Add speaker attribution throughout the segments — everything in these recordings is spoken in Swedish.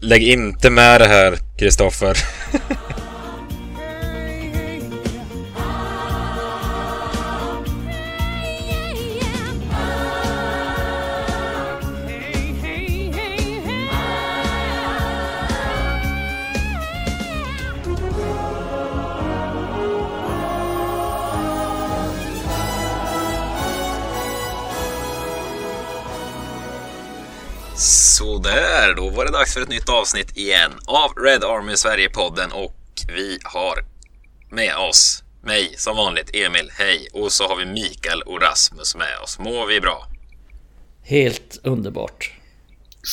Speaker 1: Lägg inte med det här, Kristoffer. för ett nytt avsnitt igen av Red Army Sverige-podden och vi har med oss mig som vanligt, Emil, hej, och så har vi Mikael och Rasmus med oss. Mår vi bra?
Speaker 2: Helt underbart.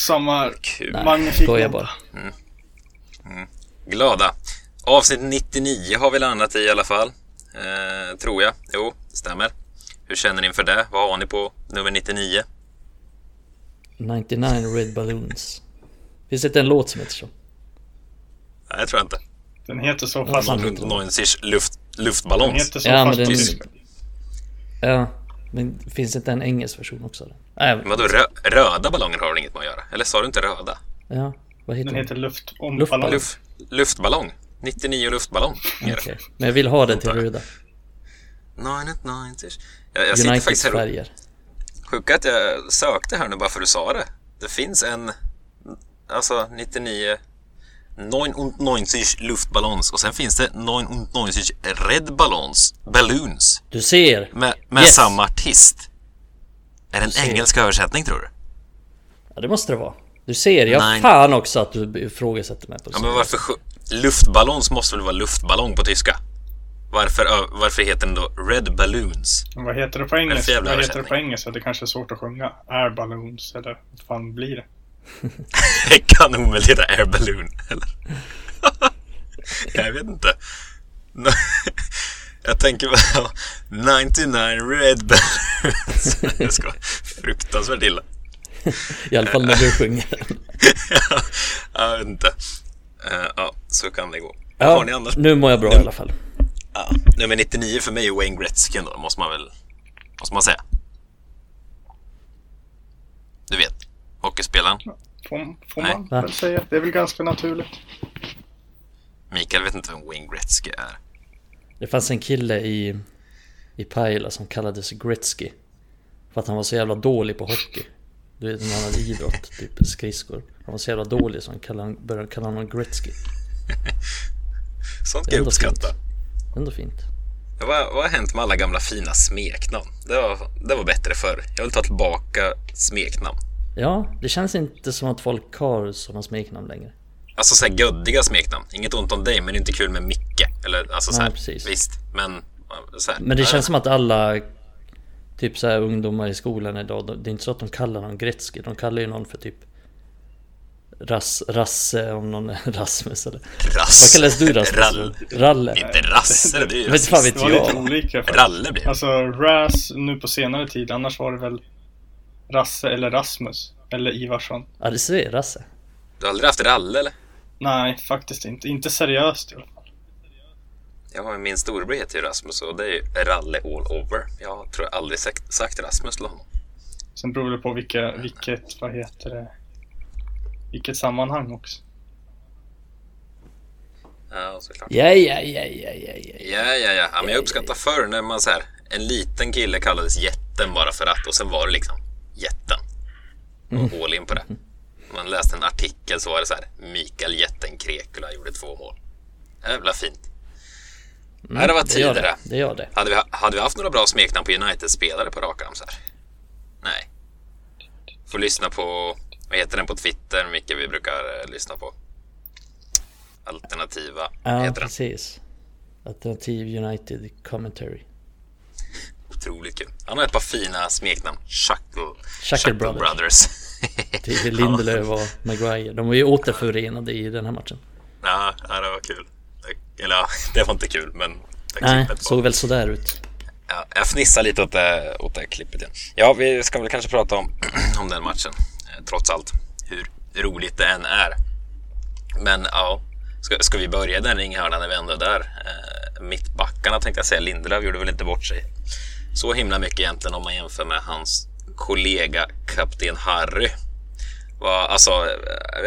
Speaker 3: Samma
Speaker 2: Nej,
Speaker 3: magnifik måndag.
Speaker 2: bara.
Speaker 1: Glada. Avsnitt 99 har vi landat i i alla fall. Eh, tror jag. Jo, stämmer. Hur känner ni inför det? Vad har ni på nummer 99?
Speaker 2: 99 Red Balloons. Finns det inte en låt som heter så?
Speaker 1: Nej, det tror jag inte.
Speaker 3: Den heter så fast...
Speaker 2: man-
Speaker 1: Runt 90 luft,
Speaker 3: Den
Speaker 1: luftballons.
Speaker 3: heter så
Speaker 2: Ja, men
Speaker 3: fast
Speaker 2: den-
Speaker 3: på tyska.
Speaker 2: Ja, men finns det inte en engelsk version också? Då? Nej,
Speaker 1: Vadå, rö röda ballonger har väl inget med att göra? Eller sa du inte röda?
Speaker 2: ja, vad heter
Speaker 3: Den
Speaker 2: den?
Speaker 3: heter luftomballong.
Speaker 2: Luftballong.
Speaker 1: Luft, luftballong. 99 luftballong.
Speaker 2: Okej, men jag vill ha den till röda.
Speaker 1: 990. Jag, jag sitter faktiskt här och. Sjuka att jag sökte här nu bara för att du sa det. Det finns en, alltså 99, 99 luftballons och sen finns det 99 red ballons, balloons,
Speaker 2: Du ser!
Speaker 1: med, med
Speaker 2: Yes.
Speaker 1: samma artist. Är det en engelsk översättning tror du?
Speaker 2: Ja, det måste det vara. Du ser, jag
Speaker 1: Nej.
Speaker 2: fan också att du ifrågasätter mig på
Speaker 1: Ja men varför, luftballons måste väl vara luftballong på tyska? Varför, varför heter den då red balloons?
Speaker 3: Men Vad heter det på engelska? Vad heter det på engelska? Det kanske är svårt att sjunga. Air balloons eller vad fan blir det?
Speaker 1: Det kan omöjligt heta air balloon, eller? jag vet inte. Jag tänker bara 99 red balloons. Det ska vara fruktansvärt illa.
Speaker 2: I alla fall när du sjunger.
Speaker 1: jag vet inte. Eh, ja, så kan det gå.
Speaker 2: Ja,
Speaker 1: Har ni annars?
Speaker 2: nu mår jag bra i alla fall.
Speaker 1: Ja, nummer 99 för mig är Wayne Gretzky då, måste man väl måste man säga. Du vet, hockeyspelaren.
Speaker 3: Får, får
Speaker 1: Nej.
Speaker 3: man
Speaker 2: Va?
Speaker 3: väl säga. Det är väl ganska naturligt.
Speaker 1: Mikael vet inte vem Wayne Gretzky är.
Speaker 2: Det fanns en kille i, i Pajala som kallades Gretzky. För att han var så jävla dålig på hockey. Du vet när han hade idrott, typ skridskor. Han var så jävla dålig så han kallade, började kalla honom Gretzky.
Speaker 1: Sånt kan jag
Speaker 2: ändå
Speaker 1: uppskatta.
Speaker 2: fint. Ändå fint.
Speaker 1: Ja, Vad, vad har hänt med alla gamla fina smeknamn? Det var, det var bättre förr. Jag vill ta tillbaka smeknamn.
Speaker 2: Ja, det känns inte som att folk har sådana smeknamn längre.
Speaker 1: Alltså såhär göddiga smeknamn. Inget ont om dig, men det är inte kul med Micke. Eller alltså såhär, visst. Men så här,
Speaker 2: Men det
Speaker 1: äh,
Speaker 2: känns som att alla Typ så här ungdomar i skolan idag de- Det är inte så att de kallar någon Gretzky De kallar ju någon för typ Ras, Rasse om någon är Rasmus eller
Speaker 1: Rass.
Speaker 2: Vad kallas du Rasmus?
Speaker 1: Rall.
Speaker 2: Ralle?
Speaker 1: Inte Rasse, det är ju
Speaker 2: Vet fan vet
Speaker 3: Det var lite
Speaker 2: jag
Speaker 3: olika faktiskt.
Speaker 1: Ralle blir.
Speaker 3: Alltså Ras nu på senare tid. Annars var det väl Rasse eller Rasmus. Eller Ivarsson.
Speaker 2: Ja det ser Rasse
Speaker 1: Du har aldrig haft Ralle eller?
Speaker 3: Nej, faktiskt inte. Inte seriöst i alla fall.
Speaker 1: Jag har min storebror heter ju Rasmus och det är ju Ralle all over. Jag tror jag aldrig sagt, sagt Rasmus till honom.
Speaker 3: Sen beror det på vilka, vilket, vad heter det, vilket sammanhang också.
Speaker 1: Ja, såklart.
Speaker 2: Ja ja ja ja ja ja
Speaker 1: Ja, ja, ja. ja men jag uppskattar förr när man så här, en liten kille kallades jätten bara för att och sen var det liksom jätten. Och all in på det. Man läste en artikel så var det så här, Mikael Jätten Krekula gjorde två mål. Jävla fint. Nej, det var
Speaker 2: Mm, Det
Speaker 1: tider
Speaker 2: det,
Speaker 1: det.
Speaker 2: det gör det
Speaker 1: Hade vi, hade vi haft några bra smeknamn på United-spelare på rak arm så här? Nej. Får lyssna på, vad heter den på Twitter, Micke, vi brukar eh, lyssna på. Alternativa,
Speaker 2: Ja
Speaker 1: heter den.
Speaker 2: precis Alternativ United Commentary
Speaker 1: Otroligt kul. Han har ett par fina smeknamn. Chuckle,
Speaker 2: Chuckle Brothers.
Speaker 1: Brothers.
Speaker 2: Till Lindelöf och Maguire De var ju återförenade i den här matchen
Speaker 1: ja, ja, det var kul. Eller ja, det var inte kul, men det
Speaker 2: Nej, såg väl sådär ut
Speaker 1: Ja, jag fnissar lite åt det, åt det klippet igen. Ja, vi ska väl kanske prata om, om den matchen, eh, trots allt. Hur roligt det än är. Men ja, ska, ska vi börja den ringhörnan när vi ändå är där? Eh, mittbackarna tänkte jag säga, Lindelöf gjorde väl inte bort sig så himla mycket egentligen om man jämför med hans kollega kapten Harry. Vad, alltså,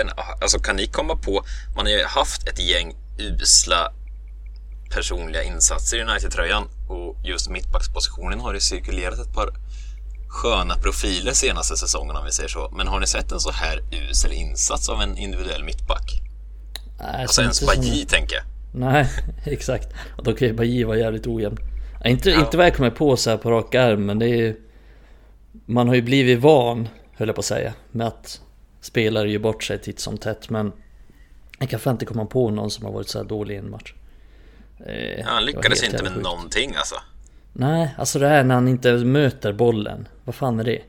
Speaker 1: inte, alltså, kan ni komma på, man har ju haft ett gäng usla personliga insatser i United-tröjan och just mittbackspositionen har det cirkulerat ett par sköna profiler senaste säsongen om vi säger så. Men har ni sett en så här usel insats av en individuell mittback?
Speaker 2: Nej,
Speaker 1: Alltså ens Bajy tänker jag.
Speaker 2: Nej, exakt. Och då kan ju Bajy vara jävligt ojämn. Inte,
Speaker 1: Ja.
Speaker 2: inte vad jag kommer på så här på rak arm, men det är ju... Man har ju blivit van, höll jag på att säga, med att spelare gör bort sig titt som tätt, men... Jag kan fan inte komma på någon som har varit så här dålig i en match. Eh,
Speaker 1: Ja, han lyckades inte med
Speaker 2: sjukt.
Speaker 1: någonting alltså.
Speaker 2: Nej, alltså det här när han inte möter bollen. Vad fan är det?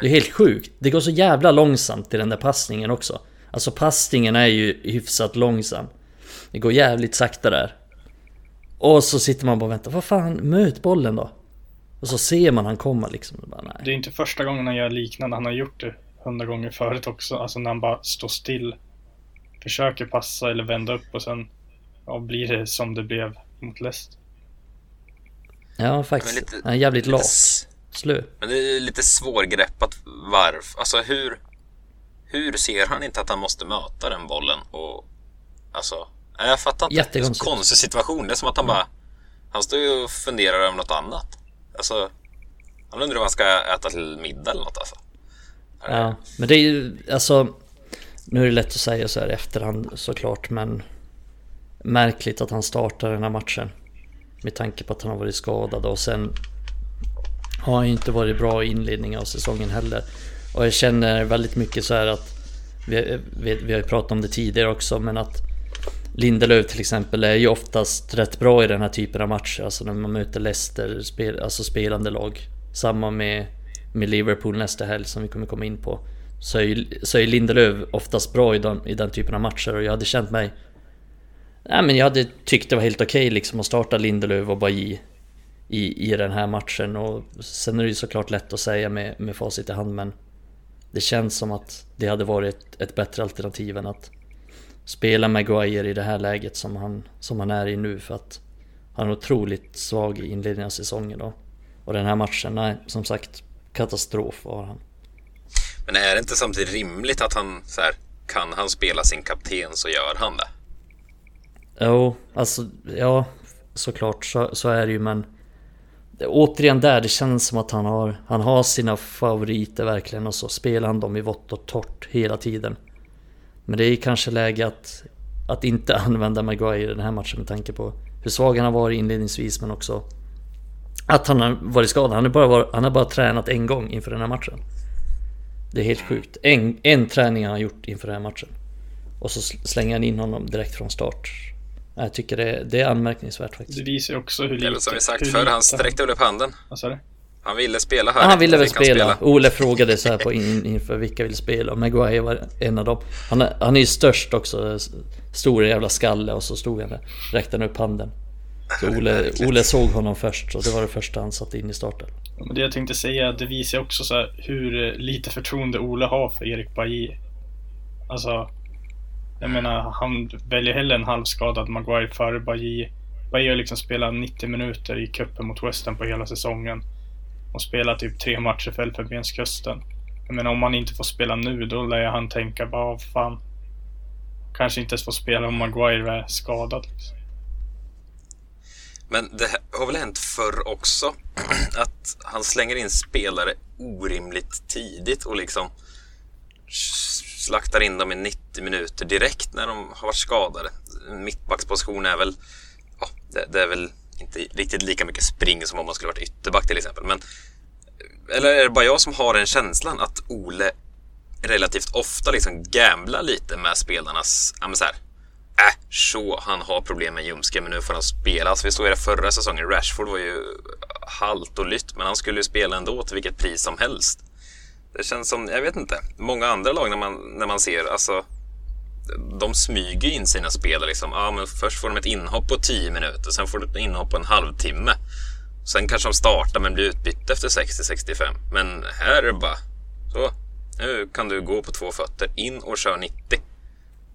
Speaker 2: Det är helt sjukt. Det går så jävla långsamt i den där passningen också. Alltså passningen är ju hyfsat långsam. Det går jävligt sakta där. Och så sitter man bara och väntar. Vad fan, möt bollen då. Och så ser man han komma liksom. Bara, nej.
Speaker 3: Det är inte första gången han gör liknande. Han har gjort det hundra gånger förut också. Alltså när han bara står still. Försöker passa eller vända upp och sen ja, blir det som det blev mot Leicester.
Speaker 2: Ja faktiskt.
Speaker 1: Lite-
Speaker 2: Han är jävligt
Speaker 1: lite
Speaker 2: lat. Slö.
Speaker 1: Men det är lite svårgreppat varför. Alltså hur, hur ser han inte att han måste möta den bollen? Och, alltså, nej, jag fattar inte. Det är
Speaker 2: Jättekonstigt.
Speaker 1: konstig situation. Det är som att han bara... Han står ju och funderar över något annat. Alltså, han undrar vad han ska äta till middag eller något alltså.
Speaker 2: Ja, men det är ju alltså Nu är det lätt att säga så här i efterhand såklart men Märkligt att han startar den här matchen Med tanke på att han har varit skadad och sen Har han ju inte varit bra i inledningen av säsongen heller Och jag känner väldigt mycket så här att Vi, vi, vi har ju pratat om det tidigare också men att Lindelöf till exempel är ju oftast rätt bra i den här typen av matcher. Alltså när man möter Leicester, spel, alltså spelande lag. Samma med, med Liverpool nästa helg som vi kommer komma in på. Så är ju, så är Lindelöf oftast bra i den, i den typen av matcher. Och jag hade känt mig Nej men jag hade tyckt det var helt okej liksom att starta Lindelöf och Bailly i, i den här matchen. Och sen är det ju såklart lätt att säga med, med facit i hand men Det känns som att det hade varit ett bättre alternativ än att spela Maguire i det här läget som han, som han är i nu för att han är otroligt svag i inledningen av säsongen då. Och den här matchen, nej som sagt katastrof var han.
Speaker 1: Men är det inte samtidigt rimligt att han så här, kan han spela sin kapten så gör han det?
Speaker 2: Jo, alltså ja såklart så, så är det ju men det, Återigen där, det känns som att han har Han har sina favoriter verkligen och så spelar han dem i vått och torrt hela tiden Men det är kanske läge att Att inte använda Maguire i den här matchen med tanke på Hur svag han har varit inledningsvis men också Att han har varit skadad, han har bara, varit, han har bara tränat en gång inför den här matchen Det är helt sjukt, en, en träning han har gjort inför den här matchen Och så slänger han in honom direkt från start jag tycker det, det är anmärkningsvärt faktiskt.
Speaker 3: Det visar ju också hur
Speaker 1: är
Speaker 3: lite...
Speaker 1: väl som vi sagt förr, han sträckte väl upp handen.
Speaker 3: Vad sa du?
Speaker 1: Han ville spela här.
Speaker 2: Ja, han ville väl
Speaker 1: han
Speaker 2: spela. Ole frågade så här på in, inför vilka vill spela och Maguire var en av dem. Han är, han är ju störst också. Stor jävla skalle och så stod han där. Räckte upp handen. Så Ole, Ole såg honom först och det var det första han satte in i starten.
Speaker 3: Ja, Men det jag tänkte säga, det visar också så här hur eh, lite förtroende Ole har för Erik Bajy. Alltså, jag menar, han väljer hellre en halvskadad Maguire före Bajy. Bajy har liksom spelat 90 minuter i cupen mot West Ham på hela säsongen. Och spela typ tre matcher för Elfenbenskusten. Jag menar, om han inte får spela nu, då lär han tänka bara, "Vad fan. Kanske inte ens får spela om Maguire är skadad. Liksom.
Speaker 1: Men det har väl hänt förr också att han slänger in spelare orimligt tidigt och liksom slaktar in dem i 90 minuter direkt när de har varit skadade. Mittbacksposition är väl, ja, det, det är väl inte riktigt lika mycket spring som om man skulle varit ytterback till exempel. Men, eller är det bara jag som har den känslan att Ole relativt ofta liksom gamblar lite med spelarnas, ja men så här, Äh, så han har problem med ljumsken men nu får han spela. Alltså vi såg det förra säsongen, Rashford var ju halt och lytt men han skulle ju spela ändå till vilket pris som helst. Det känns som, jag vet inte, många andra lag när man, när man ser, alltså de smyger in sina spelare liksom. Ja, men först får de ett inhopp på 10 minuter, sen får de ett inhopp på en halvtimme. Sen kanske de startar men blir utbytta efter 60-65. Men här är det bara, så, nu kan du gå på två fötter, in och kör 90.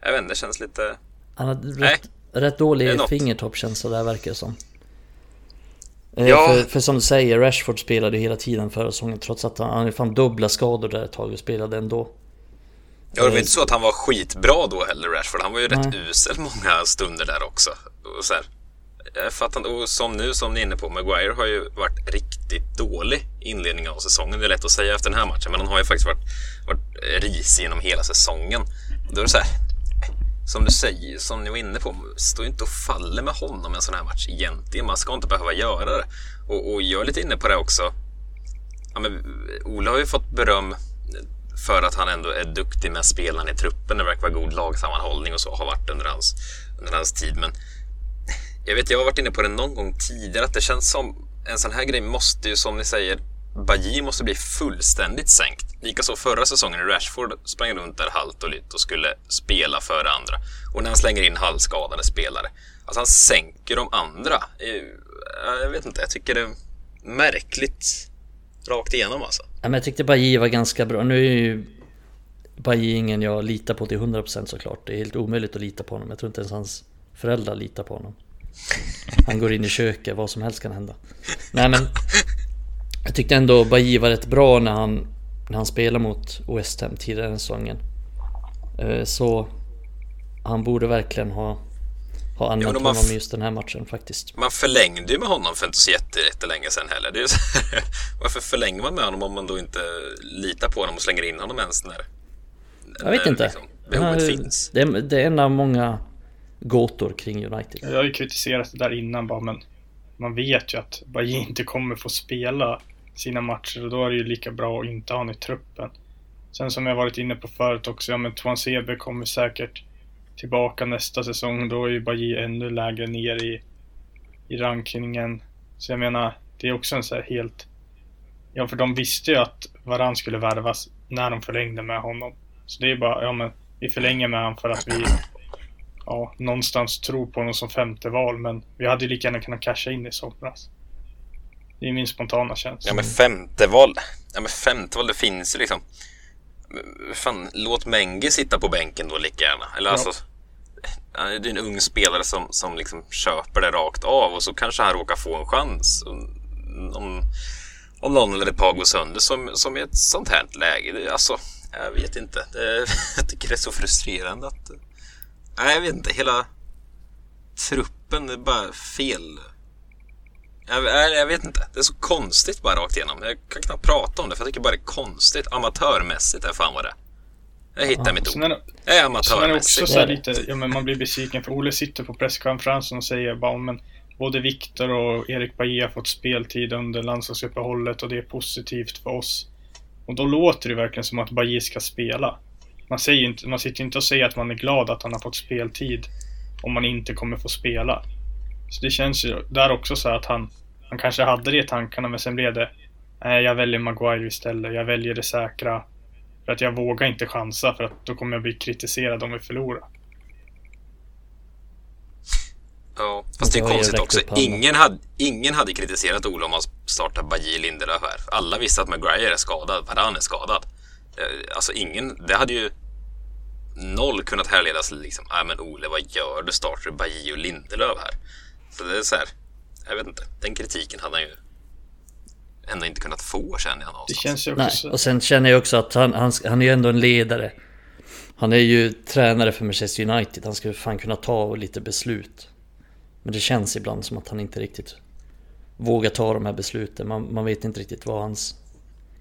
Speaker 1: Jag vet inte, det känns lite...
Speaker 2: Han hade rätt, rätt dålig fingertoppkänsla där verkar det som. Eh,
Speaker 1: Ja.
Speaker 2: För, för som du säger, Rashford spelade hela tiden förra säsongen trots att han, han fan dubbla skador där ett tag och spelade ändå.
Speaker 1: Ja, det var inte så att han var skitbra då heller, Rashford. Han var ju rätt
Speaker 2: Nej.
Speaker 1: usel många stunder där också. Och så här, jag fattar inte, och som nu som ni är inne på, Maguire har ju varit riktigt dålig inledningen av säsongen. Det är lätt att säga efter den här matchen, men han har ju faktiskt varit, varit risig genom hela säsongen. Då är det så här, som du säger, som ni var inne på, stå inte och faller med honom en sån här match egentligen. Man ska inte behöva göra det. Och, och jag är lite inne på det också. Ja, men Ola har ju fått beröm för att han ändå är duktig med spelarna i truppen. Det verkar vara god lagsammanhållning och så har varit under hans, under hans tid. Men jag vet, jag har varit inne på det någon gång tidigare att det känns som en sån här grej måste ju, som ni säger, Bajir måste bli fullständigt sänkt. Likaså förra säsongen när Rashford sprang runt där halt och lytt och skulle spela före andra. Och när han slänger in halvskadade spelare. Alltså han sänker de andra. Eh, jag vet inte, jag tycker det är märkligt rakt igenom alltså.
Speaker 2: Ja, men jag tyckte Bajy var ganska bra. Nu är ju Bajy ingen jag litar på till 100% såklart. Det är helt omöjligt att lita på honom. Jag tror inte ens hans föräldrar litar på honom. Han går in i köket, vad som helst kan hända. Nej men Jag tyckte ändå Bajy var rätt bra när han När han spelade mot West Ham tidigare den säsongen. Eh, så Han borde verkligen ha ha använt
Speaker 1: man
Speaker 2: honom just den här matchen faktiskt.
Speaker 1: Man förlängde ju med honom för inte så jätte- jättelänge sedan heller. Det är ju så här, varför förlänger man med honom om man då inte litar på honom och slänger in honom ens när,
Speaker 2: Jag vet
Speaker 1: när
Speaker 2: inte.
Speaker 1: liksom behovet
Speaker 2: Ja,
Speaker 1: finns?
Speaker 2: Det är, det är en av många gåtor kring United.
Speaker 3: Jag har ju kritiserat det där innan bara, men man vet ju att Bajy inte kommer få spela sina matcher och då är det ju lika bra att inte ha honom i truppen. Sen som jag varit inne på förut också, ja men Tuan Sebe kommer säkert tillbaka nästa säsong. Då är ju Bajy ännu lägre ner i, i rankingen. Så jag menar, det är också en så här helt... Ja, för de visste ju att Varann skulle värvas när de förlängde med honom. Så det är bara, ja men vi förlänger med honom för att vi ja, någonstans tror på honom som femte val, men vi hade ju lika gärna kunnat casha in i somras. Det är min spontana känsla.
Speaker 1: Ja men femte val. Ja men femte val, det finns ju liksom. Fan, låt Menge sitta på bänken då lika gärna. Eller
Speaker 3: Ja.
Speaker 1: alltså. Det är en ung spelare som, som liksom köper det rakt av och så kanske han råkar få en chans. Om, om någon eller ett par går sönder som, som i ett sånt här läge. Det, alltså, jag vet inte. Det, jag tycker det är så frustrerande att... Nej, jag vet inte. Hela truppen är bara fel. Jag, jag, jag vet inte. Det är så konstigt bara rakt igenom. Jag kan knappt prata om det för jag tycker bara det är konstigt. Amatörmässigt är fan vad det är. Jag hittar mitt
Speaker 3: Sen
Speaker 1: ord.
Speaker 3: är det,
Speaker 1: Jag är
Speaker 3: sen är det också
Speaker 1: amatörmässig.
Speaker 3: så lite, ja men man blir besviken för Ole sitter på presskonferensen och säger bara men både Viktor och Erik Bajé har fått speltid under landslagsuppehållet och det är positivt för oss. Och då låter det verkligen som att Bajé ska spela. Man, säger inte, man sitter inte och säger att man är glad att han har fått speltid om man inte kommer få spela. Så det känns ju där också så att han, han kanske hade det i tankarna men sen blev det Nej, jag väljer Maguire istället. Jag väljer det säkra. För att jag vågar inte chansa för att då kommer jag bli kritiserad om vi förlorar.
Speaker 1: Ja, fast det är konstigt också. Ingen hade, ingen hade kritiserat Ola om han startar Bajy Lindelöf här. Alla visste att Maguire är skadad, Varann är skadad. Eh, Alltså ingen, det hade ju noll kunnat härledas liksom, nej men Ole vad gör du? Startar du Bajy och Lindelöf här? Så det är så här, jag vet inte, den kritiken hade han ju ändå inte kunnat få känner jag
Speaker 3: Det
Speaker 1: någonstans.
Speaker 3: känns ju också
Speaker 2: Nej, och sen känner jag också att han, han, han är ju ändå en ledare. Han är ju tränare för Manchester United, han skulle fan kunna ta lite beslut. Men det känns ibland som att han inte riktigt vågar ta de här besluten. Man, man vet inte riktigt vad hans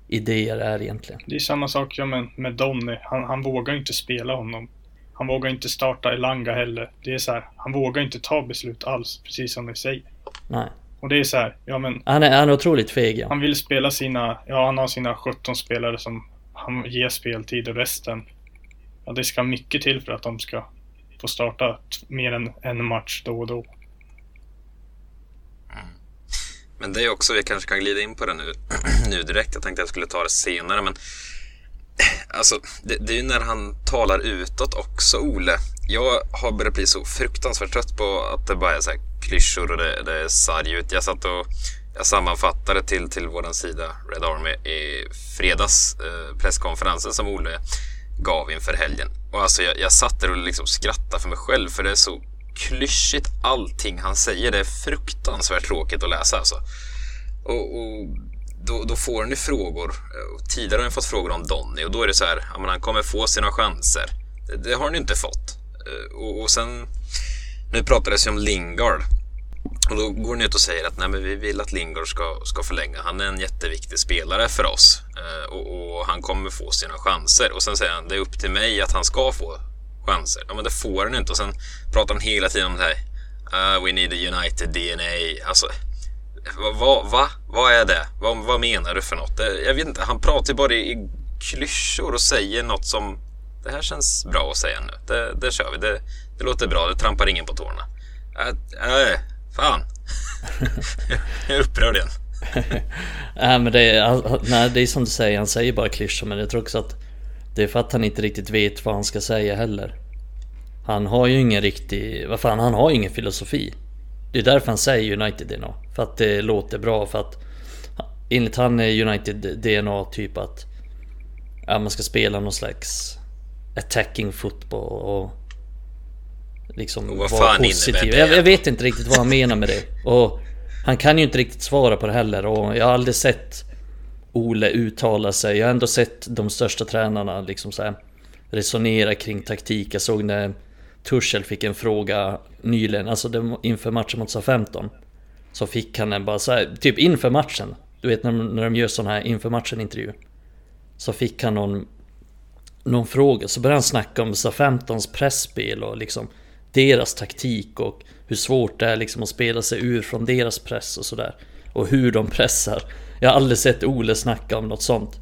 Speaker 2: idéer är egentligen.
Speaker 3: Det är samma sak ja, med, med Donny. Han, han vågar inte spela honom. Han vågar inte starta Elanga heller. Det är så här, han vågar inte ta beslut alls, precis som ni säger.
Speaker 2: Nej.
Speaker 3: Och det är så här, ja men
Speaker 2: Han är, han är otroligt feg ja.
Speaker 3: han vill spela sina, ja han har sina 17 spelare som han ger speltid och resten. Ja det ska mycket till för att de ska få starta mer än en match då och då.
Speaker 1: Men det är också, vi kanske kan glida in på det nu, nu direkt. Jag tänkte jag skulle ta det senare, men alltså, det, det är ju när han talar utåt också, Ole. Jag har börjat bli så fruktansvärt trött på att det bara är så här klyschor och det, det är sarg ut. Jag satt och jag sammanfattade till, till våran sida Red Army i fredags eh, presskonferensen som Olle gav inför helgen. Och alltså jag, jag satt där och liksom skrattade för mig själv för det är så klyschigt allting han säger. Det är fruktansvärt tråkigt att läsa alltså. Och, och då, då, får han ju frågor. Eh, tidigare har han fått frågor om Donny och då är det så här, ja, men han kommer få sina chanser. Det, det har han ju inte fått. Eh, och, och sen, nu pratades ju om Lingard. Och då går han ut och säger att nej, men vi vill att Lingard ska, ska förlänga. Han är en jätteviktig spelare för oss eh, och, och, han kommer få sina chanser. Och sen säger han det är upp till mig att han ska få chanser. Ja, men det får han inte. Och sen pratar han hela tiden om det här. Uh, we need a United DNA. Alltså, vad va, va? vad är det? Vad, vad menar du för något? Eh, jag vet inte. Han pratar ju bara i, i klyschor och säger något som det här känns bra att säga nu. Det, det kör vi. Det, det låter bra. Det trampar ingen på tårna. Äh, äh, fan. jag är upprörd igen.
Speaker 2: nej, äh, men det är, nej, det är som du säger. Han säger bara klyschor. Men jag tror också att det är för att han inte riktigt vet vad han ska säga heller. Han har ju ingen riktig... Vad fan, han har ju ingen filosofi. Det är därför han säger United DNA. För att det låter bra. För att enligt han är United DNA typ att ja, man ska spela någon slags attacking fotboll och liksom
Speaker 1: och vara positiv.
Speaker 2: Jag, jag, vet inte riktigt vad han menar med det. Och han kan ju inte riktigt svara på det heller och jag har aldrig sett Ole uttala sig. Jag har ändå sett de största tränarna liksom så här resonera kring taktik. Jag såg när Tuchel fick en fråga nyligen, alltså inför matchen mot SA-15. Så fick han en bara så här, typ inför matchen. Du vet när, när de gör sån här inför matchen intervju. Så fick han någon, någon fråga, så började han snacka om SA-15s pressspel och liksom deras taktik och hur svårt det är liksom att spela sig ur från deras press och sådär. Och hur de pressar. Jag har aldrig sett Ole snacka om något sånt.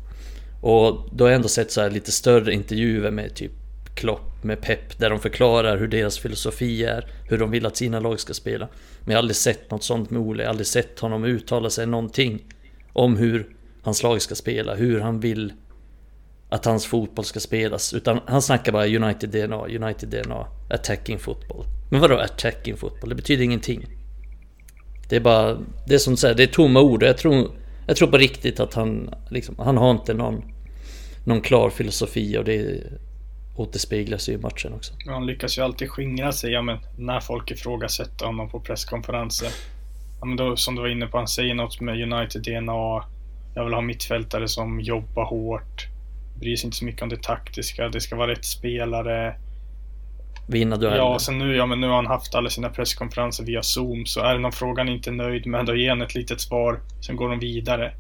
Speaker 2: Och då har jag ändå sett så lite större intervjuer med typ Klopp, med Pep, där de förklarar hur deras filosofi är, hur de vill att sina lag ska spela. Men jag har aldrig sett något sånt med Ole, jag har aldrig sett honom uttala sig någonting om hur hans lag ska spela, hur han vill att hans fotboll ska spelas. Utan han snackar bara United DNA, United DNA, attacking football Men vadå attacking fotboll? Det betyder ingenting. Det är bara, det är som du säger, det är tomma ord och jag tror, jag tror på riktigt att han, liksom, han har inte någon, någon klar filosofi och det återspeglas ju i matchen också.
Speaker 3: Han lyckas ju alltid skingra sig, ja, men när folk ifrågasätter honom på presskonferenser. Ja, men då, som du var inne på, han säger något med United DNA. Jag vill ha mittfältare som jobbar hårt. Bryr sig inte så mycket om det taktiska. Det ska vara rätt spelare.
Speaker 2: Vinna dueller.
Speaker 3: Ja, sen nu, ja, men nu har han haft alla sina presskonferenser via Zoom. Så är det någon fråga han inte är nöjd med, då ger han ett litet svar. Sen går de vidare.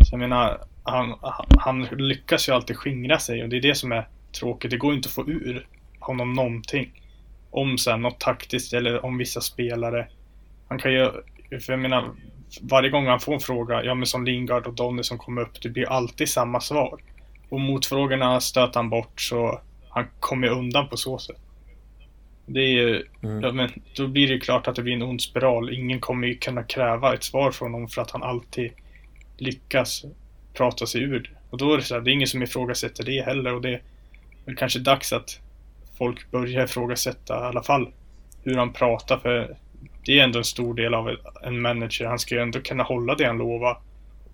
Speaker 3: Så jag menar, han, han lyckas ju alltid skingra sig och det är det som är tråkigt. Det går inte att få ur honom någonting. Om sen något taktiskt eller om vissa spelare. Han kan ju, för jag menar, varje gång han får en fråga, ja men som Lingard och Donny som kommer upp, det blir alltid samma svar. Och motfrågorna stöter han bort så han kommer undan på så sätt. Det är ju, mm. ja, men då blir det ju klart att det blir en ond spiral. Ingen kommer ju kunna kräva ett svar från honom för att han alltid lyckas prata sig ur det. Och då är det så här, det är ingen som ifrågasätter det heller och det är väl kanske dags att folk börjar ifrågasätta i alla fall hur han pratar för det är ändå en stor del av en manager. Han ska ju ändå kunna hålla det han lovar.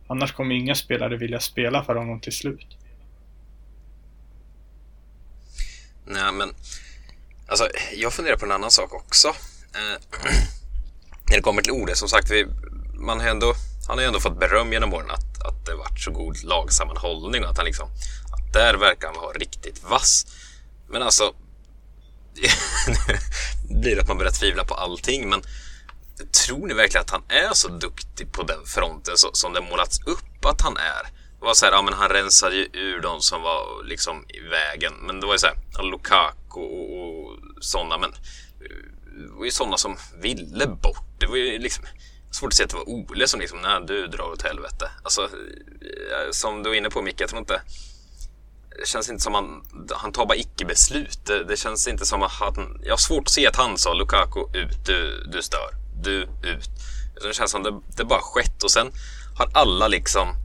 Speaker 3: Annars kommer inga spelare vilja spela för honom till slut.
Speaker 1: Nej, men alltså, jag funderar på en annan sak också. Eh, när det kommer till ordet, som sagt, vi, man har ändå, han har ju ändå fått beröm genom åren att, att det varit så god lagsammanhållning och att han liksom, att där verkar han vara riktigt vass. Men alltså, nu blir det att man börjar tvivla på allting, men tror ni verkligen att han är så duktig på den fronten så, som det målats upp att han är? Det var så här, ja men han rensade ju ur de som var liksom i vägen. Men det var ju så här, Lukaku och, och sådana, men eh, det var ju sådana som ville bort. Det var ju liksom svårt att säga att det var Ole som liksom, nej du drar åt helvete. Alltså, eh, som du var inne på Micke, jag tror inte det känns inte som han, han tar bara icke-beslut. Det, det, känns inte som att han, jag har svårt att se att han sa Lukaku ut, du, du stör, du ut. Det känns som det, det bara skett och sen har alla liksom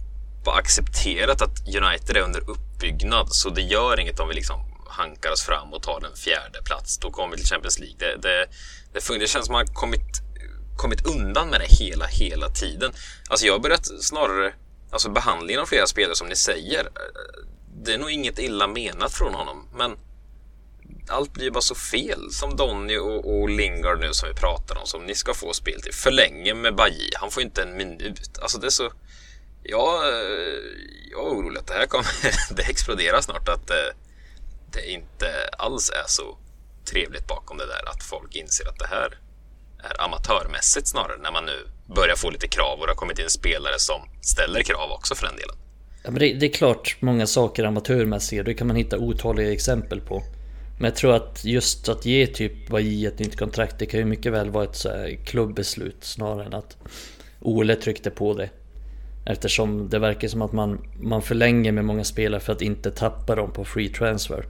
Speaker 1: bara accepterat att United är under uppbyggnad så det gör inget om vi liksom hankar oss fram och tar den fjärde plats. Då kommer vi till Champions League. Det, det, det, det känns som att man har kommit, kommit undan med det hela, hela tiden. Alltså jag har börjat snarare, alltså behandlingen av flera spelare som ni säger, eh, det är nog inget illa menat från honom, men allt blir bara så fel. Som Donny och, och Lingard nu som vi pratar om, som ni ska få spel till. För länge med Baji, han får inte en minut. Alltså det är så jag, eh, jag är orolig att det här kommer... det exploderar snart. Att det, det inte alls är så trevligt bakom det där. Att folk inser att det här är amatörmässigt snarare. När man nu börjar få lite krav och det har kommit in spelare som ställer krav också för den delen.
Speaker 2: Ja, men det, det, är klart många saker är amatörmässiga, det kan man hitta otaliga exempel på. Men jag tror att just att ge typ Baji ett nytt kontrakt, det kan ju mycket väl vara ett så klubbeslut snarare än att Ole tryckte på det. Eftersom det verkar som att man, man förlänger med många spelare för att inte tappa dem på free transfer.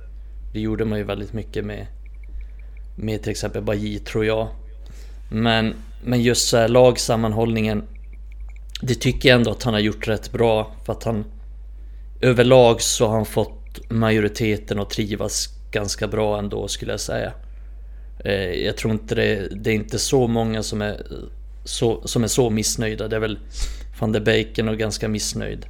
Speaker 2: Det gjorde man ju väldigt mycket med, med till exempel Baji tror jag. Men, men just så här lagsammanhållningen Det tycker jag ändå att han har gjort rätt bra för att han Överlag så har han fått majoriteten att trivas ganska bra ändå skulle jag säga. Eh, jag tror inte det, det är inte så många som är så, som är så missnöjda. Det är väl van der Beiken och ganska missnöjd.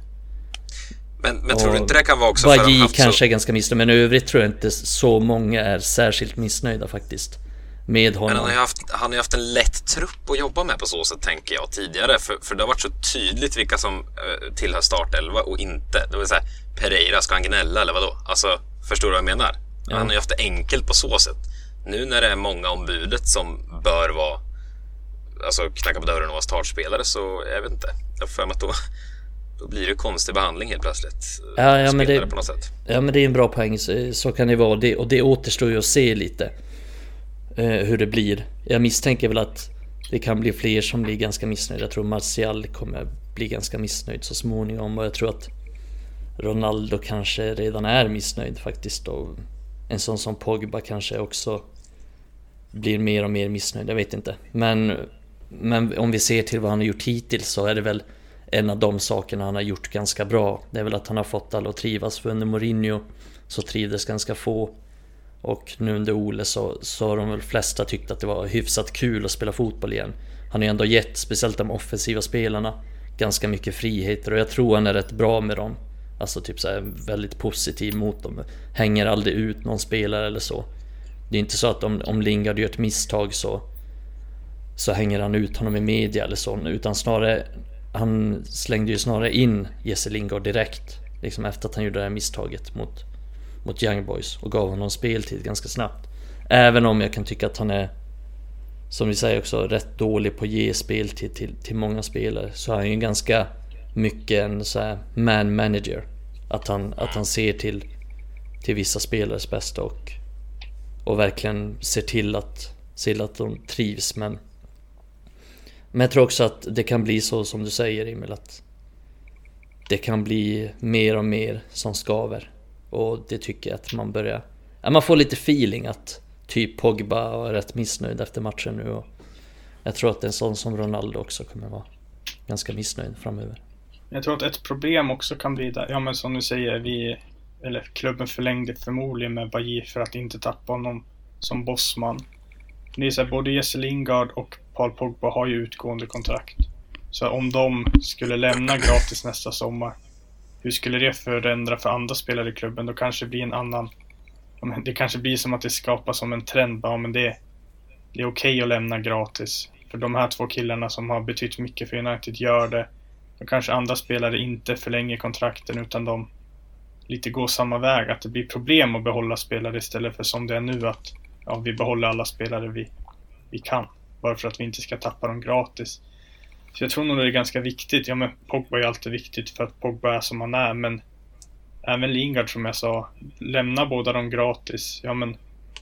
Speaker 1: Men, men tror du inte det kan vara också
Speaker 2: Bagi för att kanske så... är ganska missnöjd, men i övrigt tror jag inte så många är särskilt missnöjda faktiskt. Med honom. Men
Speaker 1: han har ju haft, han har haft en lätt trupp att jobba med på så sätt, tänker jag, tidigare. För, för det har varit så tydligt vilka som uh, tillhör startelva och inte. Det vill säga, Pereira, ska han gnälla eller vadå? Alltså, förstår du vad jag menar? Ja. Han har ju haft det enkelt på så sätt. Nu när det är många ombudet som bör vara alltså knacka på dörren och vara startspelare så jag vet inte. Jag får att då, då blir det konstig behandling helt plötsligt.
Speaker 2: Ja, ja, men det, på något sätt. ja men det är en bra poäng. Så, så kan det vara. Det, och det återstår ju att se lite. Eh, hur det blir. Jag misstänker väl att det kan bli fler som blir ganska missnöjda. Jag tror Martial kommer bli ganska missnöjd så småningom. Och jag tror att Ronaldo kanske redan är missnöjd faktiskt. Och en sån som Pogba kanske också blir mer och mer missnöjd. Jag vet inte. Men, men om vi ser till vad han har gjort hittills så är det väl en av de sakerna han har gjort ganska bra. Det är väl att han har fått alla att trivas. För under Mourinho så trivdes ganska få. Och nu under Ole så, så har de väl flesta tyckt att det var hyfsat kul att spela fotboll igen. Han har ju ändå gett, speciellt de offensiva spelarna, ganska mycket friheter och jag tror han är rätt bra med dem. Alltså typ såhär väldigt positiv mot dem. Hänger aldrig ut någon spelare eller så. Det är inte så att om, om Lingard gör ett misstag så så hänger han ut honom i media eller så, utan snarare han slängde ju snarare in Jesse Lingard direkt. Liksom efter att han gjorde det här misstaget mot, mot Young Boys och gav honom speltid ganska snabbt. Även om jag kan tycka att han är, som vi säger också, rätt dålig på att ge speltid till, till många spelare. Så är han ju ganska mycket en så här man manager. Att han, att han ser till, till vissa spelares bästa och, och verkligen ser till att, ser till att de trivs. Men, men jag tror också att det kan bli så som du säger Emil att det kan bli mer och mer som skaver. Och det tycker jag att man börjar... Ja, man får lite feeling att typ Pogba är rätt missnöjd efter matchen nu och jag tror att en sån som Ronaldo också kommer vara ganska missnöjd framöver.
Speaker 3: Jag tror att ett problem också kan bli där, ja men som du säger, vi, eller klubben förlängde förmodligen med Bajir för att inte tappa honom som bossman. Det är så här, både Jesse Lingard och Paul Pogba har ju utgående kontrakt. Så om de skulle lämna gratis nästa sommar, hur skulle det förändra för andra spelare i klubben? Då kanske det blir en annan... Det kanske blir som att det skapas som en trend. Ja, men det, det är okej okay att lämna gratis. För de här två killarna som har betytt mycket för United gör det. Då kanske andra spelare inte förlänger kontrakten utan de lite går samma väg. Att det blir problem att behålla spelare istället för som det är nu att ja, vi behåller alla spelare vi, vi kan. Bara för att vi inte ska tappa dem gratis. Så jag tror nog det är ganska viktigt. Ja men Pogba är alltid viktigt för att Pogba är som han är men även Lingard som jag sa, lämna båda dem gratis. Ja men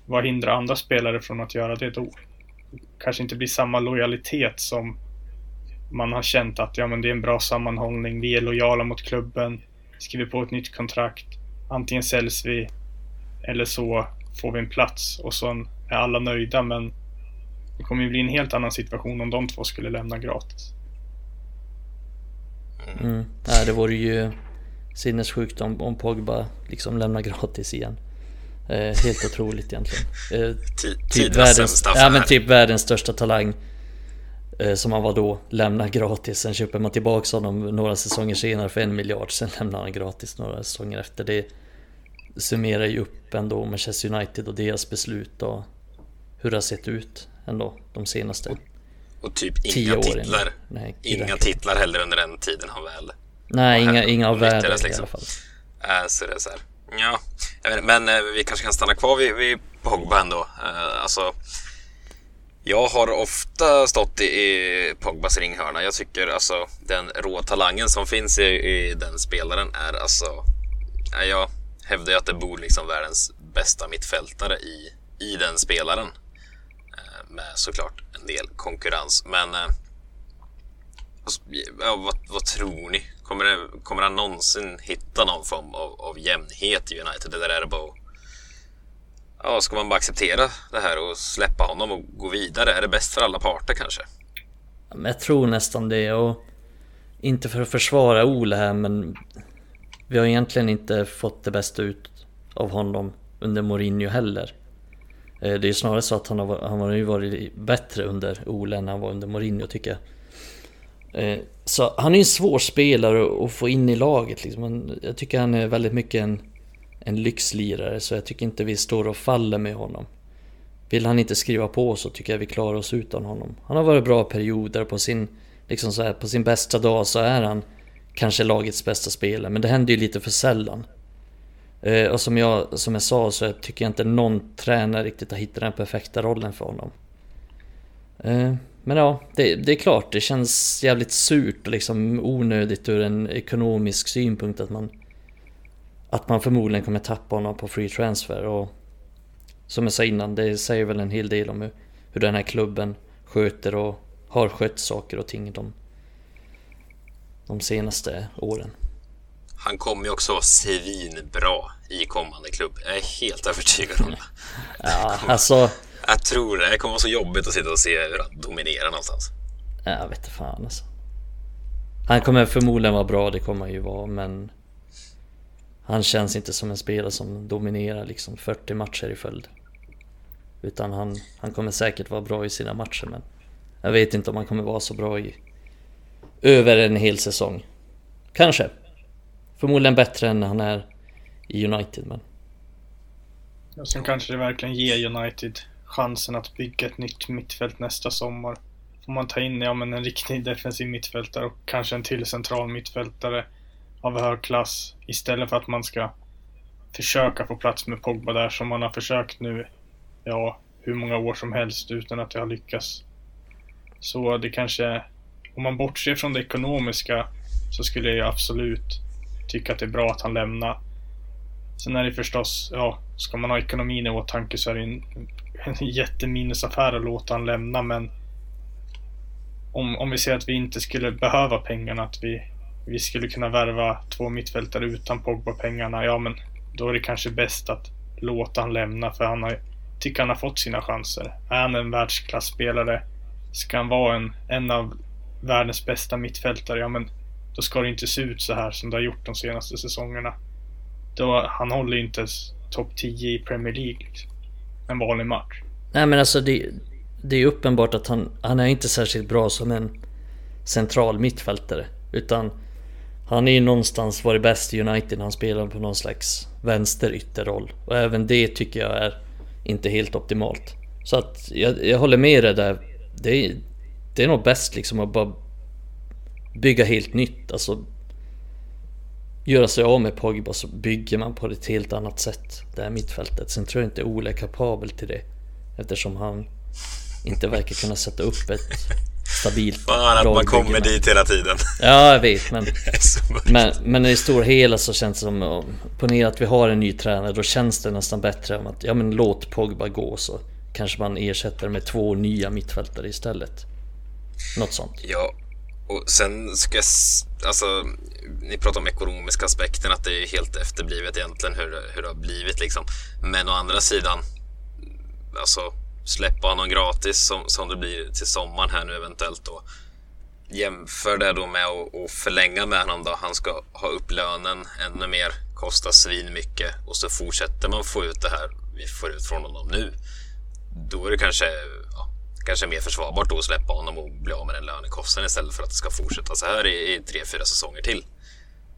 Speaker 3: vad hindrar andra spelare från att göra det då? Kanske inte blir samma lojalitet som man har känt att ja men det är en bra sammanhållning, vi är lojala mot klubben, skriver på ett nytt kontrakt. Antingen säljs vi eller så får vi en plats och så är alla nöjda men det kommer ju bli en helt annan situation om de två skulle lämna gratis.
Speaker 2: Mm. Nej, det vore ju sinnessjukt om, om Pogba liksom lämnar gratis igen. Eh, helt otroligt egentligen. Eh, typ, världens, ja, men typ världens största talang. Eh, som han var då, lämnar gratis. Sen köper man tillbaka honom några säsonger senare för en miljard. Sen lämnar han gratis några säsonger efter. Det, summerar ju upp ändå Manchester United och deras beslut och hur det har sett ut ändå de senaste
Speaker 1: Och, och typ inga titlar.
Speaker 2: Nej,
Speaker 1: Inga titlar heller under den tiden han väl
Speaker 2: Nej, inga,
Speaker 1: här-
Speaker 2: inga av värde
Speaker 1: lyckades
Speaker 2: i
Speaker 1: liksom.
Speaker 2: alla fall.
Speaker 1: Äh, så det är så här. Ja, vet, men eh, vi kanske kan stanna kvar vid, vid Pogba ändå. Eh, alltså, jag har ofta stått i, i Pogbas ringhörna. Jag tycker alltså den råa talangen som finns i, i den spelaren är alltså... ja, Jag hävdar ju att det bor liksom världens bästa mittfältare i, i den spelaren. Med såklart en del konkurrens. Men eh, alltså, ja, vad, vad tror ni? Kommer, det, kommer han någonsin hitta någon form av, av jämnhet i United? Eller är det bara Ja, ska man bara acceptera det här och släppa honom och gå vidare? Är det bäst för alla parter kanske?
Speaker 2: Jag tror nästan det och inte för att försvara Ole här men vi har egentligen inte fått det bästa ut av honom under Mourinho heller. Eh, det är ju snarare så att han har, han har ju varit bättre under Ole än han var under Mourinho tycker jag. Eh, så han är ju en svår spelare att få in i laget liksom. Jag tycker han är väldigt mycket en, en lyxlirare så jag tycker inte vi står och faller med honom. Vill han inte skriva på så tycker jag vi klarar oss utan honom. Han har varit bra perioder på sin, liksom så här, på sin bästa dag så är han kanske lagets bästa spelare, men det händer ju lite för sällan. Eh, och som jag, som jag sa så tycker jag inte någon tränare riktigt har hittat den perfekta rollen för honom. Eh, men ja, det, det är klart, det känns jävligt surt och liksom onödigt ur en ekonomisk synpunkt att man att man förmodligen kommer tappa honom på free transfer och som jag sa innan, det säger väl en hel del om hur, hur den här klubben sköter och har skött saker och ting de, de senaste åren.
Speaker 1: Han kommer ju också vara svinbra i kommande klubb. Jag är helt övertygad om det.
Speaker 2: Ja, alltså,
Speaker 1: Jag tror det. Det kommer vara så jobbigt att sitta och se hur han dominerar någonstans.
Speaker 2: jag vet inte fan alltså. Han kommer förmodligen vara bra, det kommer han ju vara, men han känns inte som en spelare som dominerar liksom 40 matcher i följd. Utan han, han kommer säkert vara bra i sina matcher, men jag vet inte om han kommer vara så bra i över en hel säsong. Kanske. Förmodligen bättre än han är i United, men
Speaker 3: Och sen kanske det verkligen ger United chansen att bygga ett nytt mittfält nästa sommar. Får man ta in ja, men en riktig defensiv mittfältare och kanske en till central mittfältare av hög klass istället för att man ska försöka få plats med Pogba där som man har försökt nu, ja, hur många år som helst utan att det har lyckats. Så det kanske, om man bortser från det ekonomiska så skulle jag absolut tycka att det är bra att han lämnar. Sen är det förstås, ja, ska man ha ekonomin i åtanke så är det en, en jätteminusaffär att låta han lämna men om, om vi säger att vi inte skulle behöva pengarna, att vi, vi skulle kunna värva två mittfältare utan Pogba-pengarna, ja men då är det kanske bäst att låta han lämna för han har, tycker han har fått sina chanser. Är han en världsklasspelare, ska han vara en, en av världens bästa mittfältare, ja men då ska det inte se ut så här som det har gjort de senaste säsongerna. Då, han håller ju inte ens topp 10 i Premier League. Liksom. En vanlig match.
Speaker 2: Nej men alltså det, det är uppenbart att han, han är inte särskilt bra som en central mittfältare. Utan han är ju någonstans varit bäst i United när han spelar på någon slags vänsterytterroll. Och även det tycker jag är inte helt optimalt. Så att jag, jag håller med dig där. Det är, det är nog bäst liksom att bara bygga helt nytt. Alltså göra sig av med Pogba så bygger man på ett helt annat sätt. Det här mittfältet. Sen tror jag inte Ole är kapabel till det. Eftersom han inte verkar kunna sätta upp ett stabilt
Speaker 1: Fan att man kommer dit hela tiden.
Speaker 2: Ja, jag vet. Men, men, men i det stora hela så känns det som... om- Ponera att vi har en ny tränare. Då känns det nästan bättre om att ja, men låt Pogba gå så kanske man ersätter med två nya mittfältare istället. Något sånt.
Speaker 1: Ja, och sen ska jag... Alltså, ni pratar om ekonomiska aspekten, att det är helt efterblivet egentligen hur, det- hur det har blivit liksom. Men å andra sidan, alltså släppa honom gratis som, som det blir till sommaren här nu eventuellt då. Jämför det då med att, att förlänga med honom då. Han ska ha upp lönen ännu mer, kosta svin mycket och så fortsätter man få ut det här vi får ut från honom nu. Då är det kanske, ja, kanske mer försvarbart då att släppa honom och bli av med den lönekostnaden istället för att det ska fortsätta så här i, i tre, fyra säsonger till.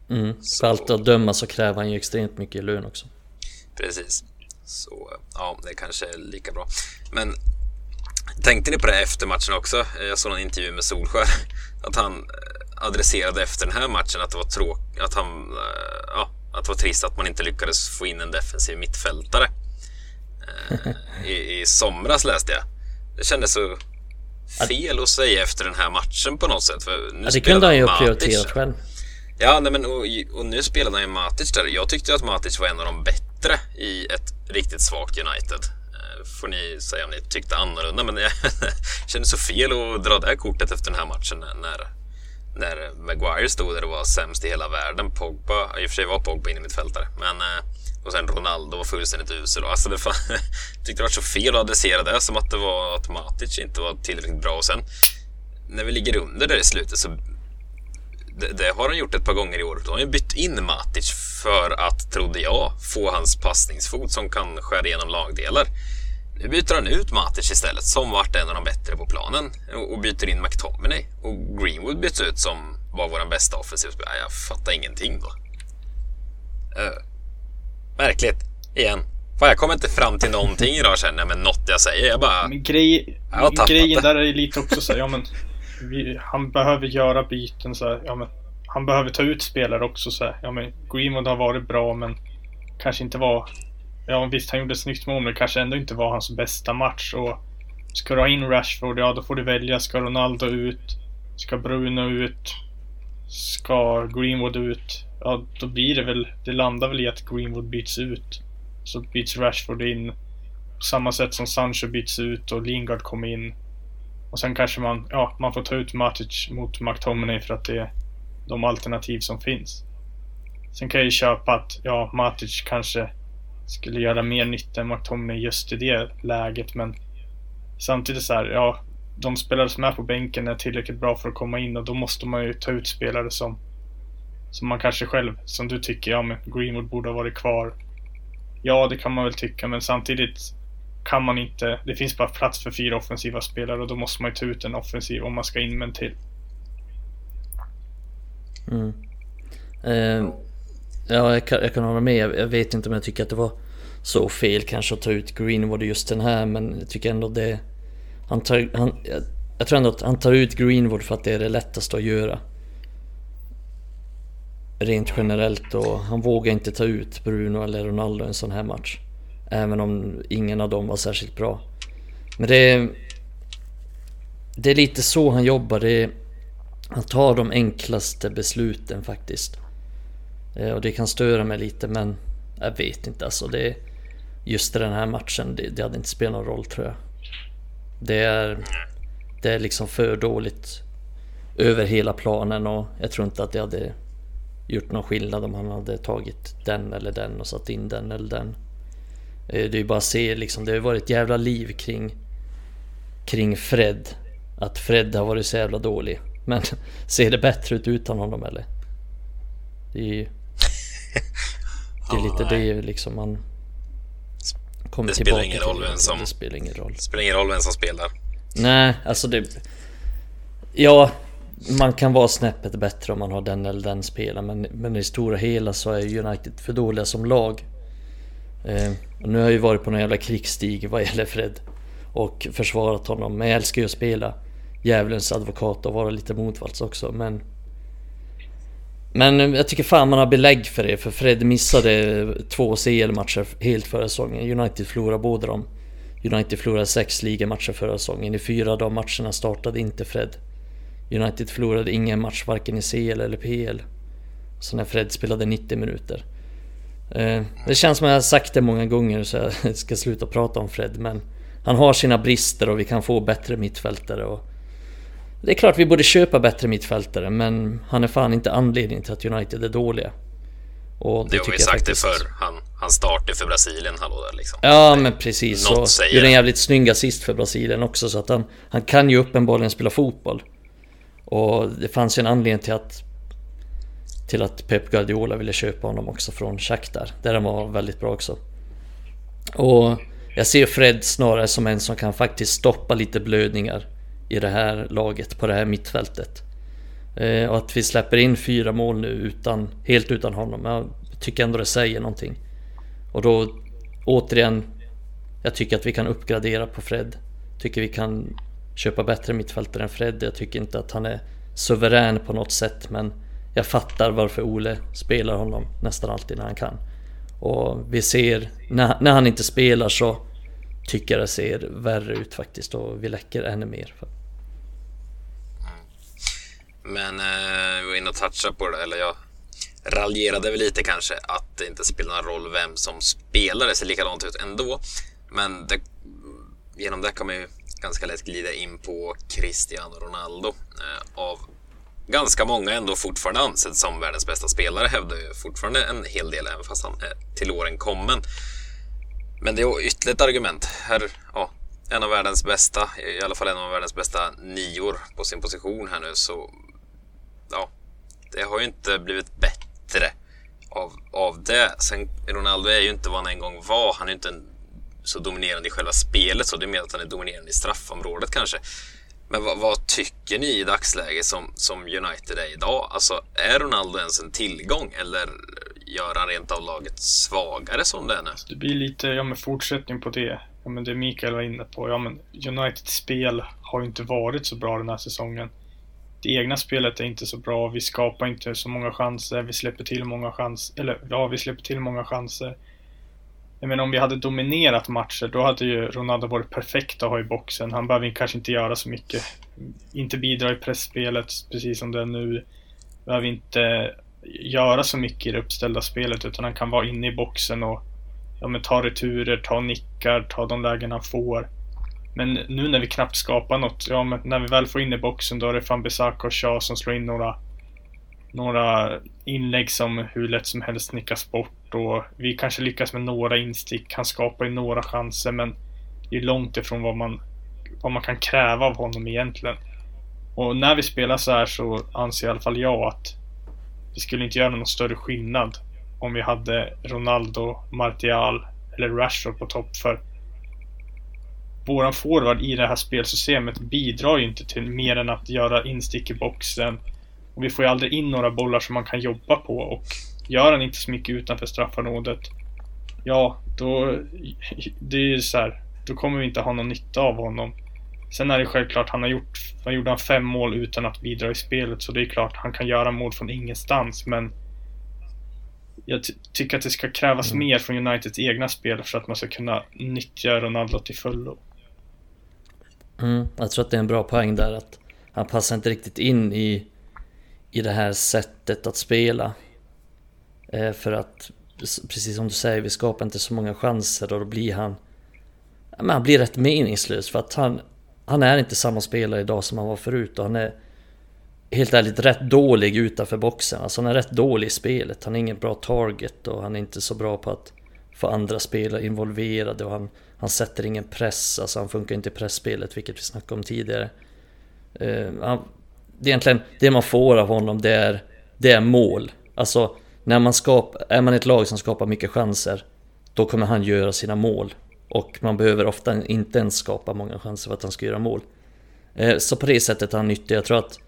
Speaker 2: Mm. För allt att döma så kräver han ju extremt mycket i lön också.
Speaker 1: Precis. Så ja, det kanske är lika bra. Men tänkte ni på det efter matchen också? Jag såg en intervju med Solskär. Att han eh, adresserade efter den här matchen att det var tråkigt, att han, eh, ja, att det var trist att man inte lyckades få in en defensiv mittfältare. Eh, I, I somras läste jag. Det kändes så fel att säga efter den här matchen på något sätt. För
Speaker 2: nu ja, det kunde han ju ha prioriterat själv.
Speaker 1: Ja, nej, men och, och, nu spelade han ju Matic där. Jag tyckte att Matic var en av de bättre i ett riktigt svagt United. Eh, får ni säga om ni tyckte annorlunda, men jag kände så fel att dra det här kortet efter den här matchen när, när Maguire stod där och var sämst i hela världen. Pogba, i och för sig var Pogba inne i mitt fältare, men eh, och sen Ronaldo var fullständigt usel. Alltså det fan, jag tyckte det var så fel att adressera det som att det var att Matic inte var tillräckligt bra. Och sen när vi ligger under där i slutet så det, det, har han gjort ett par gånger i år. Då har han bytt in Matic för att, trodde jag, få hans passningsfot som kan skära igenom lagdelar. Nu byter han ut Matic istället, som vart en av de bättre på planen, och byter in McTominay. Och Greenwood byts ut som var vår bästa offensivspelare. Jag fattar ingenting då. Eh, Märkligt, igen. Fan, jag kommer inte fram till någonting idag känner jag med något jag säger. Jag bara...
Speaker 3: Men grej, grejen där är lite också så ja men vi, han behöver göra byten så här, ja men han behöver ta ut spelare också så här, ja men Greenwood har varit bra men kanske inte var, ja visst han gjorde ett snyggt mål men kanske ändå inte var hans bästa match. Och ska du ha in Rashford, ja då får du välja, ska Ronaldo ut, ska Bruno ut, ska Greenwood ut, ja då blir det väl, det landar väl i att Greenwood byts ut. Så byts Rashford in på samma sätt som Sancho byts ut och Lingard kommer in. Och sen kanske man, ja, man får ta ut Matic mot McTominay för att det är de alternativ som finns. Sen kan jag ju köpa att, ja, Matic kanske skulle göra mer nytta än McTominay just i det läget, men samtidigt så här, ja, de spelare som är på bänken är tillräckligt bra för att komma in och då måste man ju ta ut spelare som som man kanske själv, som du tycker, ja men Greenwood borde ha varit kvar. Ja, det kan man väl tycka, men samtidigt kan man inte, det finns bara plats för fyra offensiva spelare och då måste man ju ta ut en offensiv om man ska in med en till.
Speaker 2: Mm. Eh, ja, jag kan, jag kan hålla med. Jag vet inte om jag tycker att det var så fel kanske att ta ut Greenwood just den här, men jag tycker ändå det... Han tar, han, jag, jag tror ändå att han tar ut Greenwood för att det är det lättaste att göra. Rent generellt och han vågar inte ta ut Bruno eller Ronaldo i en sån här match. Även om ingen av dem var särskilt bra. Men det är... Det är lite så han jobbar. Det är, han tar de enklaste besluten faktiskt. Eh, och det kan störa mig lite men jag vet inte alltså. Det, just den här matchen, det, det hade inte spelat någon roll tror jag. Det är, det är liksom för dåligt över hela planen och jag tror inte att det hade gjort någon skillnad om han hade tagit den eller den och satt in den eller den. Eh, det är ju bara att se liksom, det har varit ett jävla liv kring kring Fred. Att Fred har varit så jävla dålig. Men ser det bättre ut utan honom eller? Det är ju... Det är lite det liksom man...
Speaker 1: Kommer det spelar ingen roll vem som...
Speaker 2: Det spelar ingen roll.
Speaker 1: Det spelar ingen roll vem som spelar.
Speaker 2: Nej, alltså det... Ja, man kan vara snäppet bättre om man har den eller den spelaren men, men i stora hela så är United för dåliga som lag. Eh, nu har jag ju varit på någon jävla krigsstig vad gäller Fred och försvarat honom. Men jag älskar ju att spela djävulens advokat och vara lite motvalls också. Men men jag tycker fan man har belägg för det, för Fred missade två CL-matcher helt förra säsongen. United förlorade båda dem. United förlorade sex ligamatcher förra säsongen. I fyra av de matcherna startade inte Fred. United förlorade ingen match varken i CL eller PL. Så när Fred spelade 90 minuter. Eh, det känns som jag har sagt det många gånger så jag ska sluta prata om Fred men Han har sina brister och vi kan få bättre mittfältare och Det är klart vi borde köpa bättre mittfältare men han är fan inte anledningen till att United är dåliga.
Speaker 1: Och det, det har vi sagt faktiskt... det förr. Han, han startar för Brasilien, hallå där liksom.
Speaker 2: Ja men precis. Något och gjorde en jävligt snygg assist för Brasilien också så att han, han kan ju uppenbarligen spela fotboll. Och det fanns ju en anledning till att till att Pep Guardiola ville köpa honom också från Shakhtar, där han var väldigt bra också. Och jag ser Fred snarare som en som kan faktiskt stoppa lite blödningar i det här laget, på det här mittfältet. Eh, och att vi släpper in fyra mål nu utan, helt utan honom, jag tycker ändå det säger någonting. Och då återigen, jag tycker att vi kan uppgradera på Fred. Tycker vi kan köpa bättre mittfältare än Fred. Jag tycker inte att han är suverän på något sätt men jag fattar varför Ole spelar honom nästan alltid när han kan. Och vi ser, när, när han inte spelar så tycker jag det ser värre ut faktiskt och vi läcker ännu mer.
Speaker 1: Men eh, vi var inne och touchade på det, eller jag raljerade väl lite kanske att det inte spelar någon roll vem som spelar, det ser likadant ut ändå. Men det, genom det kan man ju ganska lätt glida in på Cristiano Ronaldo. Eh, av ganska många ändå fortfarande ansedd som världens bästa spelare hävdar ju fortfarande en hel del även fast han är till åren kommen. Men det är ytterligare ett argument. Här, ja, en av världens bästa, i alla fall en av världens bästa nior på sin position här nu så ja, det har ju inte blivit bättre av, av det. Sen Ronaldo är ju inte vad han en gång var. Han är inte en, så dominerande i själva spelet så det är mer att han är dominerande i straffområdet kanske. Men vad, vad, tycker ni i dagsläget som, som United är idag? Alltså, är Ronaldo ens en tillgång eller gör han rent av laget svagare som det är nu?
Speaker 3: Det blir lite, ja men fortsättning på det. Ja men det Mikael var inne på. Ja men Uniteds spel har inte varit så bra den här säsongen. Det egna spelet är inte så bra. Vi skapar inte så många chanser. Vi släpper till många chanser. Eller ja, vi släpper till många chanser. Jag menar om vi hade dominerat matcher då hade ju Ronaldo varit perfekt att ha i boxen. Han behöver kanske inte göra så mycket. Inte bidra i pressspelet precis som det är nu. Behöver inte göra så mycket i det uppställda spelet utan han kan vara inne i boxen och ja, men ta returer, ta nickar, ta de lägen han får. Men nu när vi knappt skapar något, ja men när vi väl får in i boxen då är det fan Besaka och Shaw som slår in några några inlägg som hur lätt som helst nickas bort och vi kanske lyckas med några instick. Han skapar ju några chanser men det är långt ifrån vad man, vad man kan kräva av honom egentligen. Och när vi spelar så här så anser i alla fall jag att det skulle inte göra någon större skillnad om vi hade Ronaldo, Martial eller Rashford på topp för våran forward i det här spelsystemet bidrar ju inte till mer än att göra instick i boxen. Och vi får ju aldrig in några bollar som man kan jobba på och gör han inte så mycket utanför straffområdet Ja, då... Det är ju så här, Då kommer vi inte ha någon nytta av honom. Sen är det självklart, han har gjort... Han gjorde han fem mål utan att bidra i spelet så det är klart han kan göra mål från ingenstans men jag ty tycker att det ska krävas mm. mer från Uniteds egna spel för att man ska kunna nyttja Ronaldo till fullo.
Speaker 2: Mm, jag tror att det är en bra poäng där att han passar inte riktigt in i, i det här sättet att spela. Eh, för att, precis som du säger, vi skapar inte så många chanser och då blir han... Men han blir rätt meningslös för att han, han är inte samma spelare idag som han var förut och han är helt ärligt rätt dålig utanför boxen. Alltså han är rätt dålig i spelet. Han är ingen bra target och han är inte så bra på att få andra spelare involverade och han, han sätter ingen press. Alltså han funkar inte i pressspelet vilket vi snackade om tidigare. Uh, han, det egentligen det man får av honom det är, det är mål. Alltså när man skapar, är man ett lag som skapar mycket chanser då kommer han göra sina mål. Och man behöver ofta inte ens skapa många chanser för att han ska göra mål. Eh, så på det sättet är han nyttig. Jag tror att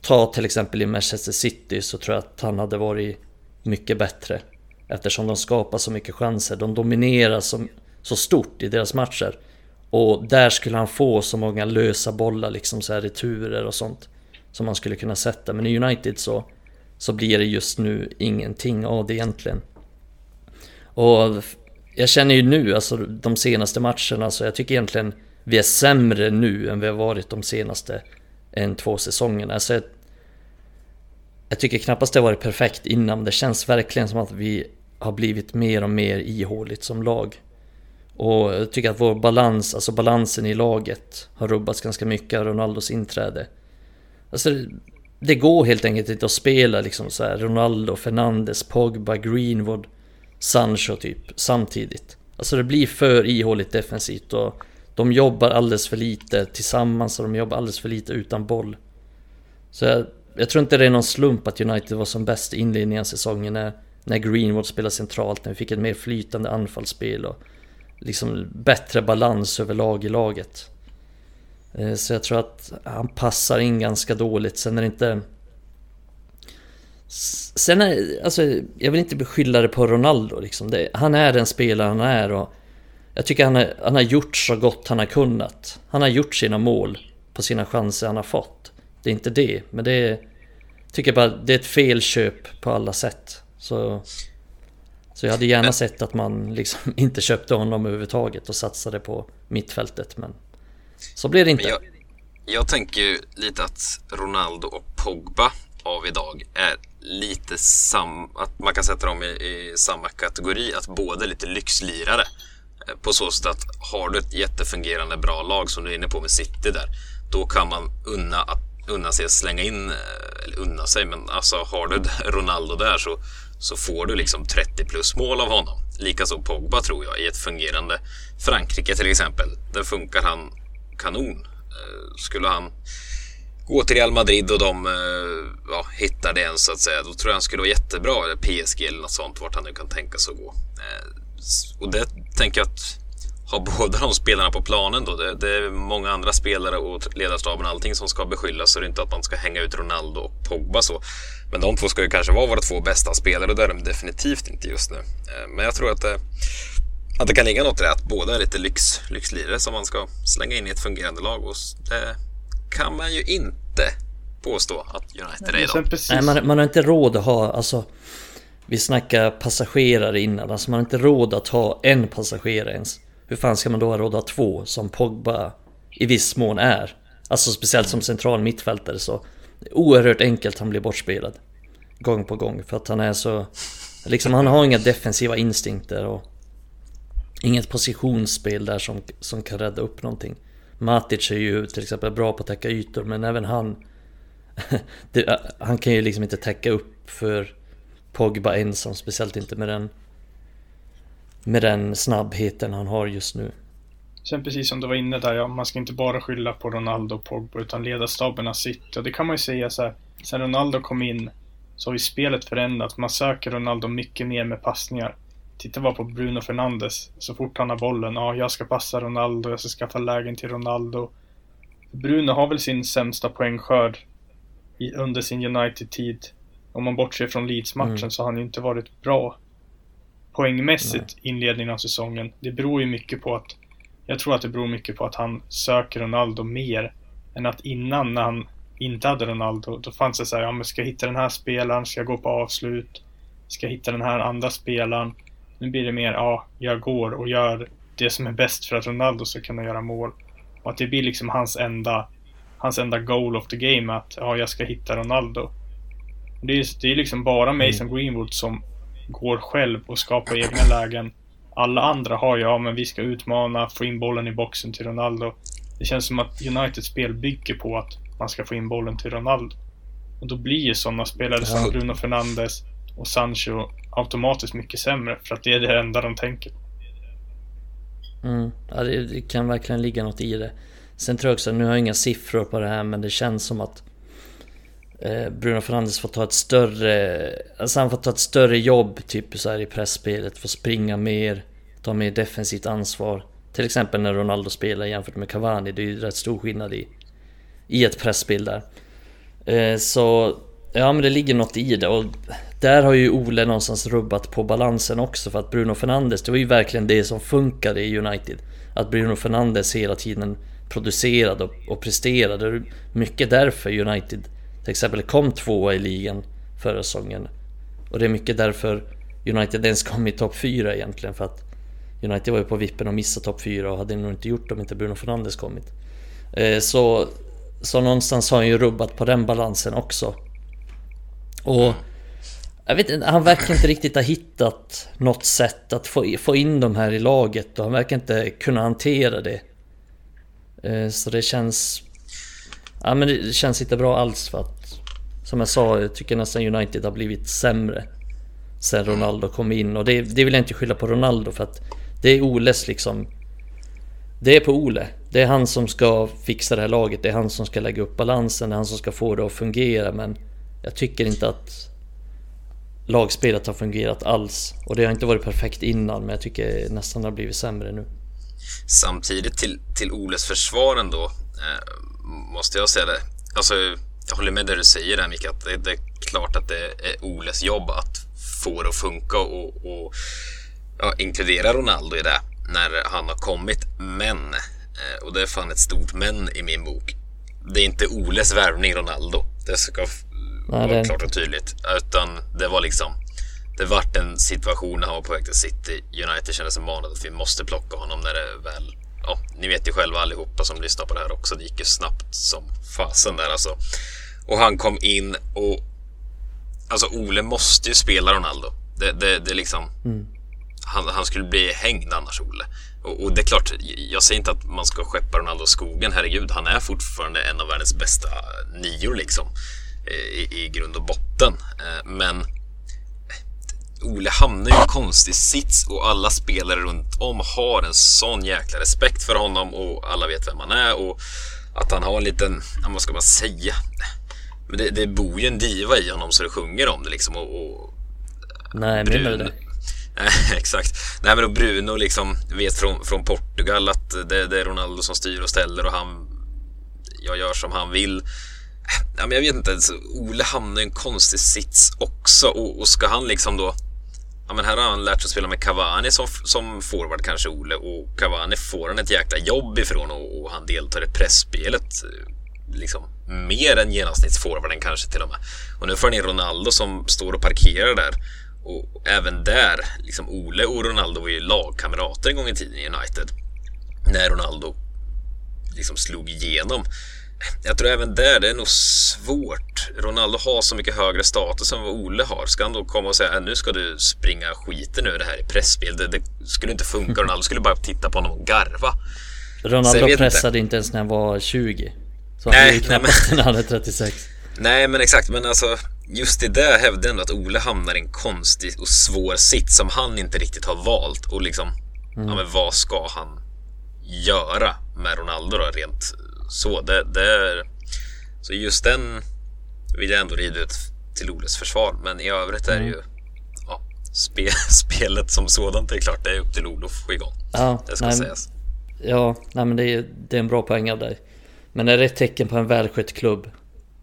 Speaker 2: ta till exempel i Manchester City så tror jag att han hade varit mycket bättre. Eftersom de skapar så mycket chanser. De dominerar så, så stort i deras matcher. Och där skulle han få så många lösa bollar, liksom så här returer och sånt. Som man skulle kunna sätta. Men i United så, så blir det just nu ingenting av det egentligen. Och jag känner ju nu, alltså de senaste matcherna, så jag tycker egentligen vi är sämre nu än vi har varit de senaste en, två säsongerna. Alltså jag, jag tycker knappast det har varit perfekt innan. Det känns verkligen som att vi har blivit mer och mer ihåligt som lag. Och jag tycker att vår balans, alltså balansen i laget har rubbats ganska mycket av Ronaldos inträde. Alltså det går helt enkelt inte att spela liksom så här Ronaldo, Fernandes, Pogba, Greenwood, Sancho typ samtidigt. Alltså det blir för ihåligt defensivt och de jobbar alldeles för lite tillsammans och de jobbar alldeles för lite utan boll. Så jag, jag tror inte det är någon slump att United var som bäst i inledningen av säsongen när, när Greenwood spelade centralt, när vi fick ett mer flytande anfallsspel och liksom bättre balans överlag i laget. Eh, så jag tror att han passar in ganska dåligt. Sen är det inte... Sen är, alltså, jag vill inte beskylla det på Ronaldo liksom. Det, han är den spelare han är och jag tycker han, är, han har gjort så gott han har kunnat. Han har gjort sina mål på sina chanser han har fått. Det är inte det, men det är... Tycker bara det är ett felköp på alla sätt. Så... Så jag hade gärna sett att man liksom inte köpte honom överhuvudtaget och satsade på mittfältet, men... Så blev det inte.
Speaker 1: Jag, jag tänker ju lite att Ronaldo och Pogba av idag är lite sam... Att man kan sätta dem i, i samma kategori, att båda är lite lyxlirare. Eh, på så sätt att har du ett jättefungerande bra lag som du är inne på med City där, då kan man unna, att, unna sig att slänga in, eh, eller unna sig, men alltså har du Ronaldo där så, så får du liksom 30 plus mål av honom. Likaså Pogba tror jag, i ett fungerande Frankrike till exempel. Där funkar han kanon. Eh, skulle han gå till Real Madrid och de eh, ja, hittar det ens så att säga, då tror jag han skulle vara jättebra. Eller PSG eller något sånt, vart han nu kan tänka sig att gå. Eh, och det tänker jag att ha båda de spelarna på planen då. Det, det, är många andra spelare och ledarstaben och allting som ska beskyllas. Så det är inte att man ska hänga ut Ronaldo och Pogba så. Men de två ska ju kanske vara våra två bästa spelare och det är de definitivt inte just nu. Men jag tror att det, att det kan ligga något i det att båda är lite lyx, lyxlirare som man ska slänga in i ett fungerande lag. Och det kan man ju inte påstå att United är idag.
Speaker 2: Nej, man, man har inte råd att ha, alltså vi snackar passagerare innan, alltså man har inte råd att ha en passagerare ens. Hur fan ska man då ha råd att ha två som Pogba i viss mån är? Alltså speciellt som central mittfältare så oerhört enkelt han blir bortspelad. Gång på gång för att han är så... Liksom han har inga defensiva instinkter och inget positionsspel där som, som kan rädda upp någonting. Matic är ju till exempel bra på att täcka ytor men även han... det, han kan ju liksom inte täcka upp för Pogba ensam, speciellt inte med den med den snabbheten han har just nu.
Speaker 3: Sen precis som du var inne där, ja, man ska inte bara skylla på Ronaldo och Pogba utan ledarstaben har sitt. Och det kan man ju säga så här, sen Ronaldo kom in så har ju spelet förändrats. Man söker Ronaldo mycket mer med passningar. Titta bara på Bruno Fernandes. Så fort han har bollen, ja, jag ska passa Ronaldo, jag ska skaffa lägen till Ronaldo. Bruno har väl sin sämsta poängskörd under sin United-tid om man bortser från Leeds-matchen mm. så har han ju inte varit bra poängmässigt Nej. inledningen av säsongen. Det beror ju mycket på att jag tror att det beror mycket på att han söker Ronaldo mer än att innan när han inte hade Ronaldo, då fanns det så här, ja men ska jag hitta den här spelaren, ska jag gå på avslut, ska jag hitta den här andra spelaren. Nu blir det mer, ja, jag går och gör det som är bäst för att Ronaldo ska kunna göra mål. Och att det blir liksom hans enda, hans enda goal of the game, att ja, jag ska hitta Ronaldo. Det är, det är liksom bara Mason mm. Greenwood som går själv och skapar egna lägen. Alla andra har ju, ja men vi ska utmana, få in bollen i boxen till Ronaldo. Det känns som att Uniteds spel bygger på att man ska få in bollen till Ronaldo. Och då blir ju sådana spelare som Bruno Fernandes och Sancho automatiskt mycket sämre för att det är det enda de tänker.
Speaker 2: Mm, ja, det, det, kan verkligen ligga något i det. Sen tror jag också, nu har jag inga siffror på det här men det känns som att Eh, Bruno Fernandes får ta ett större... Alltså han får ta ett större jobb typ så här i pressspelet, får springa mer, ta mer defensivt ansvar. Till exempel när Ronaldo spelar jämfört med Cavani, det är ju rätt stor skillnad i, i ett pressspel där. Eh, så ja men det ligger något i det och där har ju Ole någonstans rubbat på balansen också för att Bruno Fernandes, det var ju verkligen det som funkade i United. Att Bruno Fernandes hela tiden producerade och, och presterade. Mycket därför United till exempel kom tvåa i ligan förra säsongen. Och det är mycket därför United ens kom i topp 4 egentligen för att United var ju på vippen att missa topp 4 och hade nog inte gjort det om inte Bruno Fernandes kommit. Eh, så, så någonstans har han ju rubbat på den balansen också. Och jag vet inte, han verkar inte riktigt ha hittat något sätt att få, få in de här i laget och han verkar inte kunna hantera det. Eh, så det känns Ja men det känns inte bra alls för att Som jag sa, jag tycker nästan United har blivit sämre Sen Ronaldo kom in och det, det vill jag inte skylla på Ronaldo för att Det är Oles liksom Det är på Ole Det är han som ska fixa det här laget, det är han som ska lägga upp balansen, det är han som ska få det att fungera men Jag tycker inte att Lagspelet har fungerat alls och det har inte varit perfekt innan men jag tycker nästan det har blivit sämre nu
Speaker 1: Samtidigt till, till Oles försvar ändå eh, måste jag säga det. Alltså, jag håller med det du säger där Micke, att det, det, är klart att det är Oles jobb att få det att funka och, och ja, inkludera Ronaldo i det när han har kommit. Men, eh, och det är fan ett stort men i min bok, det är inte Oles värvning Ronaldo. Det ska Nej, vara klart och tydligt. Utan det var liksom det vart en situation när han var på väg till City. United kände sig manade att vi måste plocka honom när det väl... Ja, ni vet ju själva allihopa som lyssnar på det här också. Det gick ju snabbt som fasen där alltså. Och han kom in och... Alltså Ole måste ju spela Ronaldo. Det, det, det liksom... Mm. Han, han, skulle bli hängd annars, Ole. Och, och, det är klart, jag säger inte att man ska skeppa Ronaldo skogen. Herregud, han är fortfarande en av världens bästa nior liksom. I, i grund och botten. Eh, men Ole hamnar i en konstig sits och alla spelare runt om har en sån jäkla respekt för honom och alla vet vem han är och att han har en liten, vad ska man säga? Men det, det bor ju en diva i honom så det sjunger om det liksom och... och
Speaker 2: Nej, menar du det?
Speaker 1: exakt. Nej men och Bruno liksom vet från, från Portugal att det, det, är Ronaldo som styr och ställer och han... Jag gör som han vill. Ja, men jag vet inte, Ole hamnar i en konstig sits också och, och ska han liksom då Ja, men här har han lärt sig spela med Cavani som, som forward kanske, Ole. Och Cavani får han ett jäkla jobb ifrån och, och han deltar i pressspelet eh, liksom mer än genomsnittsforwarden kanske till och med. Och nu får han in Ronaldo som står och parkerar där. Och även där, liksom Ole och Ronaldo var ju lagkamrater en gång i tiden i United. När Ronaldo liksom slog igenom jag tror även där, det är nog svårt. Ronaldo har så mycket högre status än vad Ole har. Ska han då komma och säga att nu ska du springa skiten ur det här i pressspel? Det, det skulle inte funka. Ronaldo skulle bara titta på honom och garva.
Speaker 2: Ronaldo pressade inte. inte ens när han var 20. Så han nej, är ju knappast när han är 36.
Speaker 1: Nej, men exakt. Men alltså, just det där hävdar ändå att Ole hamnar i en konstig och svår sitt som han inte riktigt har valt. Och liksom, mm. ja men vad ska han göra med Ronaldo då rent så. Det, det är, så just den vill jag ändå rida ut till Oles försvar. Men i övrigt är det mm. ju ja, spe, spelet som sådant. Det är klart, det är upp till Olof att få igång. Ja, det ska nej, sägas.
Speaker 2: Ja, nej, men det är, det är en bra poäng av dig. Men är det ett tecken på en välskött klubb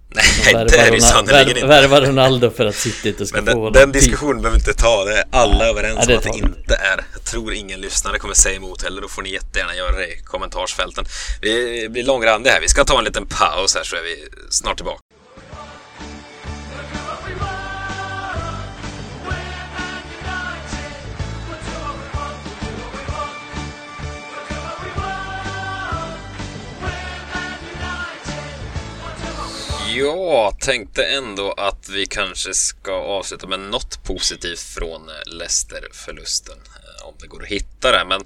Speaker 1: Nej, det är det sannerligen inte.
Speaker 2: Värva Ronaldo för att City inte ska
Speaker 1: Men
Speaker 2: få
Speaker 1: den, den diskussionen behöver vi inte ta. Det är alla ja, överens om att det inte är. Jag tror ingen lyssnare kommer säga emot heller. Då får ni jättegärna göra det i kommentarsfälten. Vi blir långrandiga här. Vi ska ta en liten paus här så är vi snart tillbaka. Jag tänkte ändå att vi kanske ska avsluta med något positivt från eh, Leicester-förlusten. Eh, om det går att hitta det, men...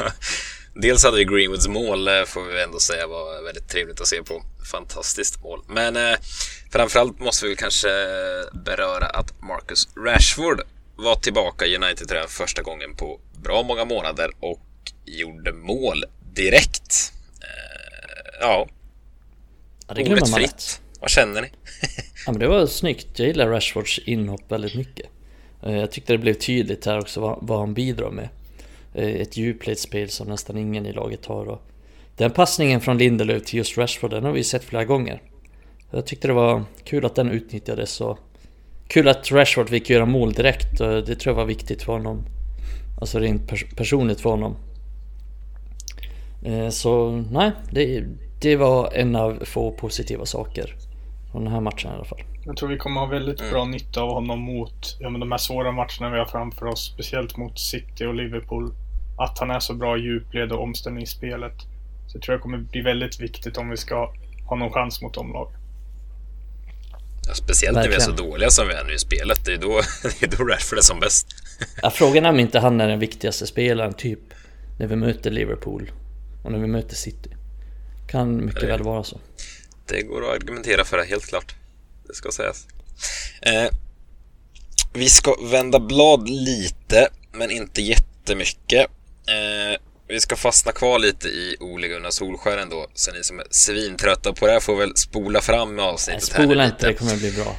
Speaker 2: Eh,
Speaker 1: dels hade vi Greenwoods mål, får vi ändå säga var väldigt trevligt att se på. Fantastiskt mål. Men eh, framförallt måste vi kanske beröra att Marcus Rashford var tillbaka i United första gången på bra många månader och gjorde mål direkt. Eh, ja,
Speaker 2: Ja, det man lätt.
Speaker 1: Vad känner ni?
Speaker 2: ja, men det var snyggt. Jag gillar Rashfords inhopp väldigt mycket. Eh, jag tyckte det blev tydligt här också vad, han bidrar med. Eh, ett djupledsspel som nästan ingen i laget har. Och den passningen från Lindelöf till just Rashford, den har vi sett flera gånger. Jag tyckte det var kul att den utnyttjades och kul att Rashford fick göra mål direkt. Och det tror jag var viktigt för honom. Alltså rent pers personligt för honom. Eh, så nej, det, det var en av få positiva saker från den här matchen i alla fall.
Speaker 3: Jag tror vi kommer ha väldigt mm. bra nytta av honom mot ja, men de här svåra matcherna vi har framför oss, speciellt mot City och Liverpool. Att han är så bra i djupled och omställningsspelet. Så jag tror det kommer bli väldigt viktigt om vi ska ha någon chans mot de lag.
Speaker 1: Ja, speciellt Verkligen. när vi är så dåliga som vi är nu i spelet. Det är då, det är då Rashford är som bäst.
Speaker 2: ja, frågan är om inte han är den viktigaste spelaren, typ när vi möter Liverpool och när vi möter City. Kan mycket det, väl vara så.
Speaker 1: Det går att argumentera för det, helt klart. Det ska sägas. Eh, vi ska vända blad lite, men inte jättemycket. Eh, vi ska fastna kvar lite i Ole Gunnar Solskär ändå, så ni som är svintrötta på det här får väl spola fram med avsnittet
Speaker 2: Nej, spola inte, det kommer bli bra.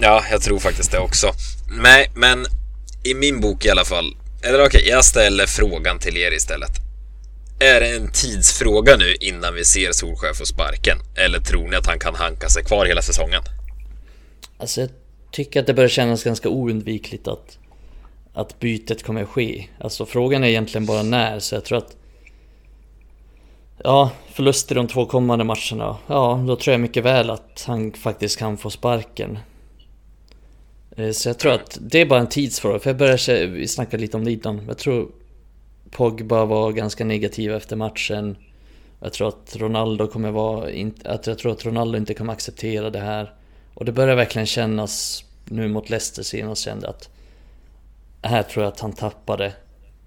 Speaker 1: Ja, jag tror faktiskt det också. Nej, men i min bok i alla fall. Eller okej, okay, jag ställer frågan till er istället är det en tidsfråga nu innan vi ser Solsjö få sparken? Eller tror ni att han kan hanka sig kvar hela säsongen?
Speaker 2: Alltså jag tycker att det börjar kännas ganska oundvikligt att, att bytet kommer att ske. Alltså frågan är egentligen bara när, så jag tror att Ja, förlust i de två kommande matcherna. Ja, då tror jag mycket väl att han faktiskt kan få sparken. Eh, så jag tror att det är bara en tidsfråga, för jag börjar snacka lite om det innan. Jag tror Pogba var ganska negativ efter matchen. Jag tror att Ronaldo kommer vara... Att jag tror att Ronaldo inte kommer acceptera det här. Och det börjar verkligen kännas nu mot Leicester senast kände att... Här tror jag att han tappade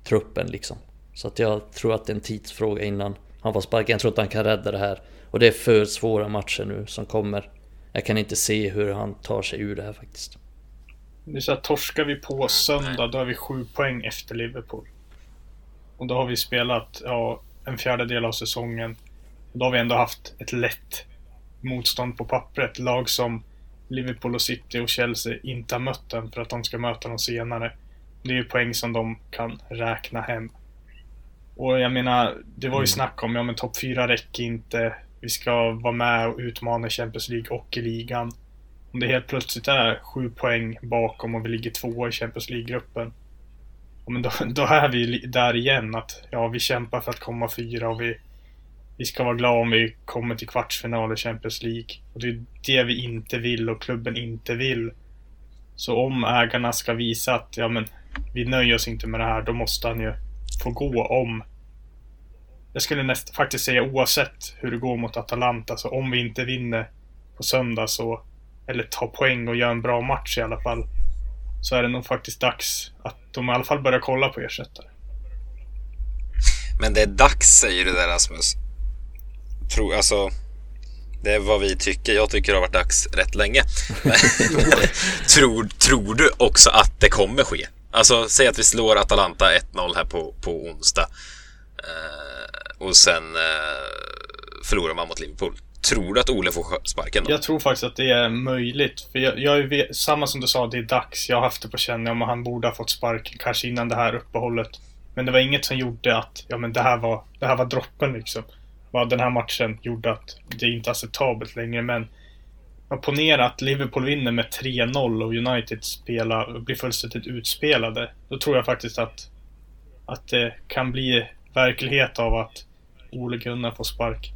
Speaker 2: truppen liksom. Så att jag tror att det är en tidsfråga innan han får sparken. Jag tror att han kan rädda det här. Och det är för svåra matcher nu som kommer. Jag kan inte se hur han tar sig ur det här faktiskt.
Speaker 3: Det är så att torskar vi på söndag, då har vi sju poäng efter Liverpool. Och då har vi spelat ja, en fjärdedel av säsongen. Och då har vi ändå haft ett lätt motstånd på pappret. Lag som Liverpool och City och Chelsea inte har mött den för att de ska möta dem senare. Det är ju poäng som de kan räkna hem. Och jag menar, det var ju mm. snack om, ja men topp 4 räcker inte. Vi ska vara med och utmana Champions League och i ligan. Om det helt plötsligt är sju poäng bakom och vi ligger tvåa i Champions League-gruppen. Men då, då är vi där igen att ja, vi kämpar för att komma fyra och vi, vi ska vara glada om vi kommer till kvartsfinal i Champions League. Och det är det vi inte vill och klubben inte vill. Så om ägarna ska visa att ja, men, vi nöjer oss inte med det här, då måste han ju få gå om... Jag skulle näst, faktiskt säga oavsett hur det går mot Atalanta, så om vi inte vinner på söndag så... Eller tar poäng och gör en bra match i alla fall. Så är det nog faktiskt dags att de i alla fall börjar kolla på ersättare.
Speaker 1: Men det är dags säger du där Rasmus. Tror, alltså, det är vad vi tycker. Jag tycker det har varit dags rätt länge. tror, tror du också att det kommer ske? Alltså, säg att vi slår Atalanta 1-0 här på, på onsdag. Eh, och sen eh, förlorar man mot Liverpool. Tror du att Ole får sparken då?
Speaker 3: Jag tror faktiskt att det är möjligt. För jag, jag är, samma som du sa, det är dags. Jag har haft det på känn om han borde ha fått sparken kanske innan det här uppehållet. Men det var inget som gjorde att, ja men det här var, det här var droppen liksom. Vad den här matchen gjorde att det är inte acceptabelt längre men Ponera att Liverpool vinner med 3-0 och United spelar, blir fullständigt utspelade. Då tror jag faktiskt att, att det kan bli verklighet av att Ole Gunnar får spark.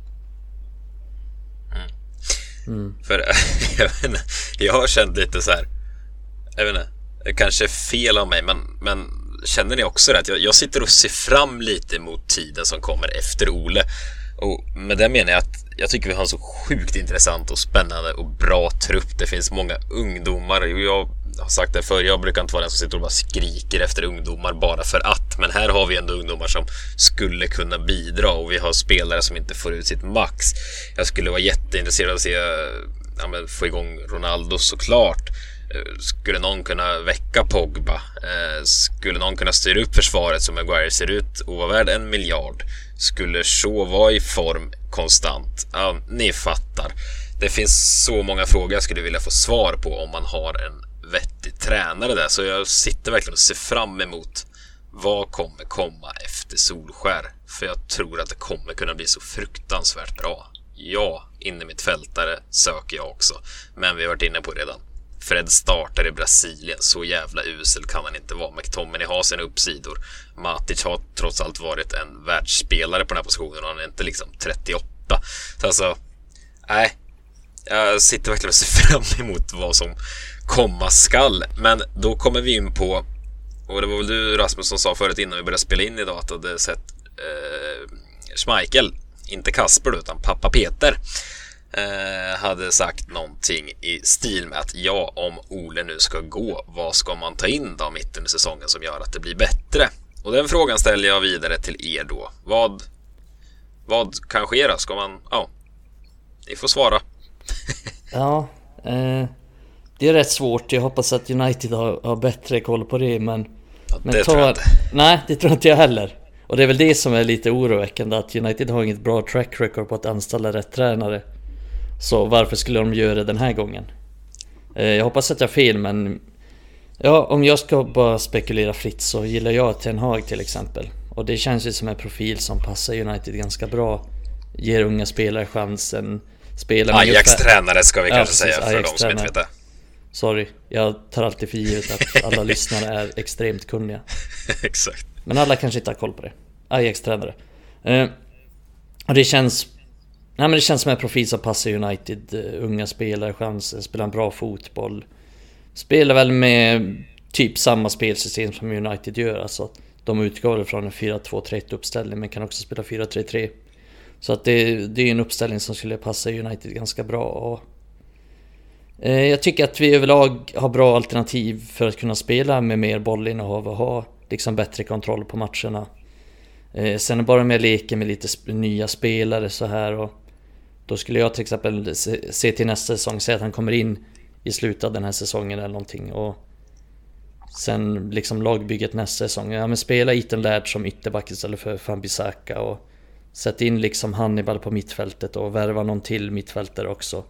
Speaker 1: Mm. För jag, vet inte, jag har känt lite så här. Jag vet inte, det kanske är fel av mig, men, men känner ni också det? Jag, jag sitter och ser fram lite mot tiden som kommer efter Ole. Och med det menar jag att jag tycker vi har en så sjukt intressant och spännande och bra trupp. Det finns många ungdomar. Jag har sagt det förr, jag brukar inte vara den som sitter och bara skriker efter ungdomar bara för att. Men här har vi ändå ungdomar som skulle kunna bidra och vi har spelare som inte får ut sitt max. Jag skulle vara jätteintresserad av att se, ja, men, få igång Ronaldo såklart. Eh, skulle någon kunna väcka Pogba? Eh, skulle någon kunna styra upp försvaret som Maguire ser ut och vara värd en miljard? Skulle så vara i form konstant? Ja, ni fattar. Det finns så många frågor jag skulle vilja få svar på om man har en vettig tränare där. Så jag sitter verkligen och ser fram emot vad kommer komma efter Solskär? För jag tror att det kommer kunna bli så fruktansvärt bra. Ja, in i mitt fältare söker jag också. Men vi har varit inne på det redan. Fred startar i Brasilien, så jävla usel kan han inte vara. McTominay har sina uppsidor. Matic har trots allt varit en världsspelare på den här positionen och han är inte liksom 38. Så alltså, nej. Jag sitter verkligen och ser fram emot vad som komma skall. Men då kommer vi in på, och det var väl du Rasmus som sa förut innan vi började spela in idag att du hade sett eh, Schmeichel, inte Kasper då, utan pappa Peter eh, hade sagt någonting i stil med att ja, om Ole nu ska gå, vad ska man ta in då mitten i säsongen som gör att det blir bättre? Och den frågan ställer jag vidare till er då. Vad, vad kan ske då? Ska man, ja, ni får svara.
Speaker 2: ja, eh, det är rätt svårt. Jag hoppas att United har, har bättre koll på det men...
Speaker 1: Ja, men det tar, tror jag inte.
Speaker 2: Nej, det tror inte jag heller. Och det är väl det som är lite oroväckande att United har inget bra track record på att anställa rätt tränare. Så varför skulle de göra det den här gången? Eh, jag hoppas att jag har fel men... Ja, om jag ska bara spekulera fritt så gillar jag Ten Hag till exempel. Och det känns ju som en profil som passar United ganska bra. Ger unga spelare chansen. Spelar med
Speaker 1: Ajax
Speaker 2: ungefär-
Speaker 1: tränare ska vi
Speaker 2: Ja,
Speaker 1: kanske
Speaker 2: precis,
Speaker 1: säga för de som inte vet det.
Speaker 2: Sorry, jag tar alltid för givet att alla lyssnare är extremt kunniga.
Speaker 1: Exakt.
Speaker 2: Men alla kanske inte har koll på det. Ajax-tränare. Eh, och det känns... Nej men det känns som en profil som passar United. Eh, unga spelare, chanser, spelar en bra fotboll. Spelar väl med typ samma spelsystem som United gör. Alltså, de utgår från en 4-2-3-1 uppställning men kan också spela 4-3-3. Så att det, det är en uppställning som skulle passa United ganska bra. Och, Eh, jag tycker att vi överlag har bra alternativ för att kunna spela med mer bollinnehav och ha liksom bättre kontroll på matcherna. Eh, sen bara med leken med lite nya spelare så här och då skulle jag till exempel se, till nästa säsong, säga att han kommer in i slutet av den här säsongen eller någonting och sen liksom lagbygget nästa säsong. Ja men spela Ethan Laird som ytterback istället för Fambisaka och sätt in liksom Hannibal på mittfältet och värva någon till mittfältare också.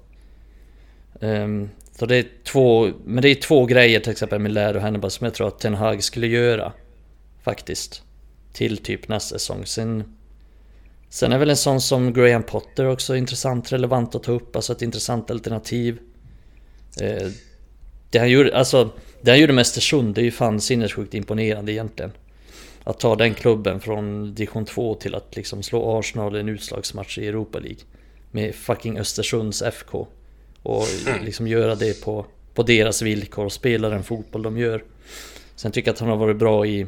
Speaker 2: Ehm, så det är två, men det är två grejer till exempel med Lär och Hannibal som jag tror att Ten Hag skulle göra. Faktiskt. Till typ nästa säsong. Sen, sen är väl en sån som Graham Potter också intressant, relevant att ta upp. Alltså ett intressant alternativ. Ehm, det han gjorde, alltså, det han gjorde med Östersund, det är ju fan sinnessjukt imponerande egentligen. Att ta den klubben från division 2 till att liksom slå Arsenal i en utslagsmatch i Europa League. Med fucking Östersunds FK. Och liksom göra det på, på deras villkor och spela den fotboll de gör. Sen tycker jag att han har varit bra i...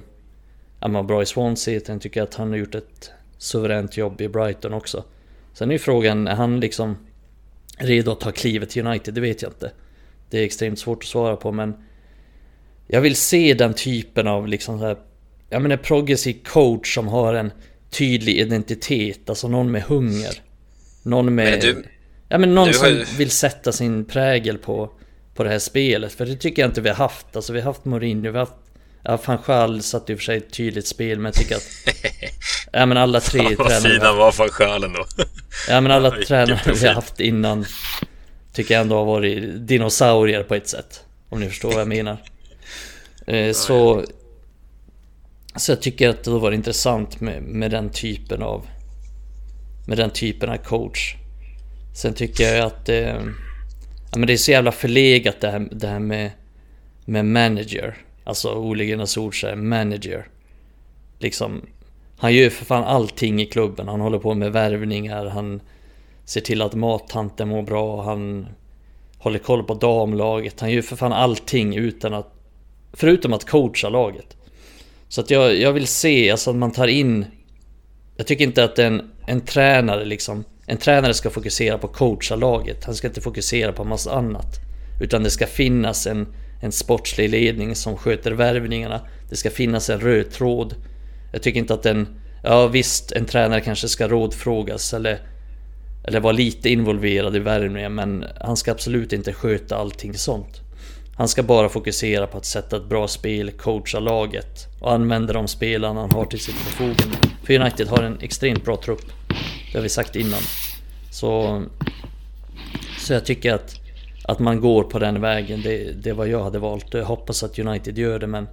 Speaker 2: Han var bra i Swansea, sen tycker jag att han har gjort ett suveränt jobb i Brighton också. Sen är ju frågan, är han liksom redo att ta klivet till United? Det vet jag inte. Det är extremt svårt att svara på men... Jag vill se den typen av liksom så här... Jag menar progressiv coach som har en tydlig identitet, alltså någon med hunger. Någon med...
Speaker 1: Men du-
Speaker 2: ja men någon som
Speaker 1: ju-
Speaker 2: vill sätta sin prägel på, på det här spelet. För det tycker jag inte vi har haft. Alltså vi har haft Mourinho, vi har haft... Ja, van Schaal satte i och för sig ett tydligt spel men jag tycker att... Ja men alla tre
Speaker 1: Vad
Speaker 2: tränare...
Speaker 1: fin han var från själen då.
Speaker 2: Ja men alla tränare vi har haft innan Tycker jag ändå har varit dinosaurier på ett sätt Om ni förstår vad jag menar eh, Så Så jag tycker att det var intressant med, med den typen av Med den typen av coach Sen tycker jag att eh, Ja men det är så jävla förlegat det här, det här med Med manager. Alltså Ole Gunnar Solskjaer, manager. Liksom Han gör för fan allting i klubben. Han håller på med värvningar Han Ser till att mattanten mår bra Han Håller koll på damlaget. Han gör för fan allting utan att Förutom att coacha laget. Så att jag, jag vill se alltså att man tar in Jag tycker inte att en, en tränare liksom en tränare ska fokusera på coacha laget Han ska inte fokusera på massa annat Utan det ska finnas en En sportslig ledning som sköter värvningarna Det ska finnas en röd tråd Jag tycker inte att en Ja visst, en tränare kanske ska rådfrågas eller eller vara lite involverad i värvningen men han ska absolut inte sköta allting sånt. Han ska bara fokusera på att sätta ett bra spel, coacha laget och använda de spelarna han har till sitt förfogande. För United har en extremt bra trupp. Det har vi sagt innan. Så, så jag tycker att, att man går på den vägen, det, det vad jag hade valt. Jag hoppas att United gör det men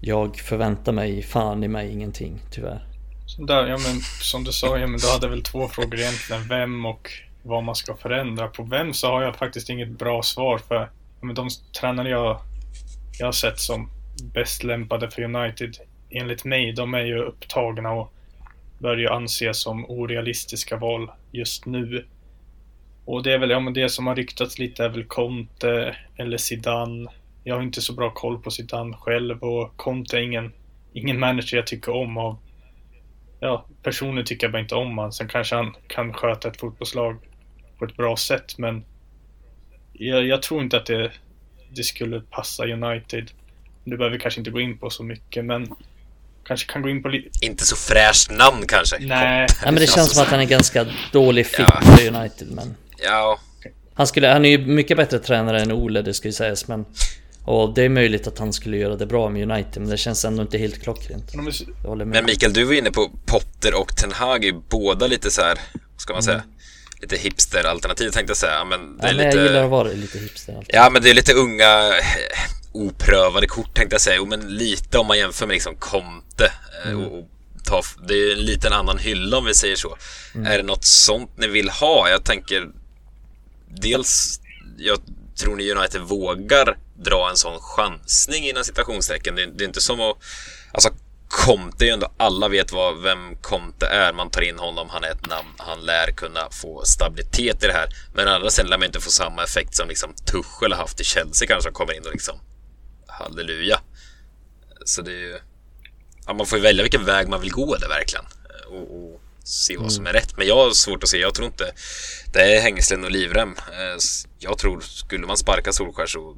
Speaker 2: jag förväntar mig fan i mig ingenting, tyvärr.
Speaker 3: Så Där, ja, men, som du sa, ja, men du hade väl två frågor egentligen. Vem och vad man ska förändra. På vem så har jag faktiskt inget bra svar för ja, men de tränare jag, jag har sett som bäst lämpade för United, enligt mig, de är ju upptagna och bör ju anses som orealistiska val just nu. Och det är väl, ja men det som har ryktats lite är väl Conte eller Zidane. Jag har inte så bra koll på Zidane själv och Conte är ingen, ingen manager jag tycker om av ja, personligen tycker jag bara inte om han. Sen kanske han kan sköta ett fotbollslag på ett bra sätt, men jag, jag tror inte att det, det skulle passa United. Det behöver vi kanske inte gå in på så mycket, men kanske kan gå in på lite...
Speaker 1: Inte så fräscht namn kanske.
Speaker 3: Nej,
Speaker 2: Ja men det känns som att han är ganska dålig fit
Speaker 1: Ja.
Speaker 2: för United men
Speaker 1: Ja,
Speaker 2: Han skulle, han är ju mycket bättre tränare än Ole, det ska ju sägas men Och det är möjligt att han skulle göra det bra med United men det känns ändå inte helt klockrent
Speaker 1: men Mikael, du var inne på Potter och Ten Hag är båda lite så här, vad ska man säga, lite hipster-alternativ tänkte jag säga. Men det
Speaker 2: ja,
Speaker 1: är
Speaker 2: men
Speaker 1: lite...
Speaker 2: jag gillar att vara lite hipster alltid.
Speaker 1: Ja, men det är lite unga, oprövade kort tänkte jag säga. Men lite om man jämför med liksom Conte. Eh, mm. Och, ta, det är en liten annan hylla om vi säger så. Mm. Är det något sånt ni vill ha? Jag tänker dels, jag tror ni United vågar dra en sån chansning inom citationstecken? Det, det är inte som att, alltså Conte är ju ändå, alla vet vad, vem Conte är. Man tar in honom, han är ett namn. Han lär kunna få stabilitet i det här. Men andra sidan lär man inte få samma effekt som liksom Tuchel har haft i Chelsea kanske, som kommer in och liksom halleluja. Så det är ju... Ja, man får ju välja vilken väg man vill gå där verkligen. Och, och se vad som är rätt. Men jag har svårt att se. Jag tror inte det är hängslen och livrem. Eh, jag tror, skulle man sparka Solskär så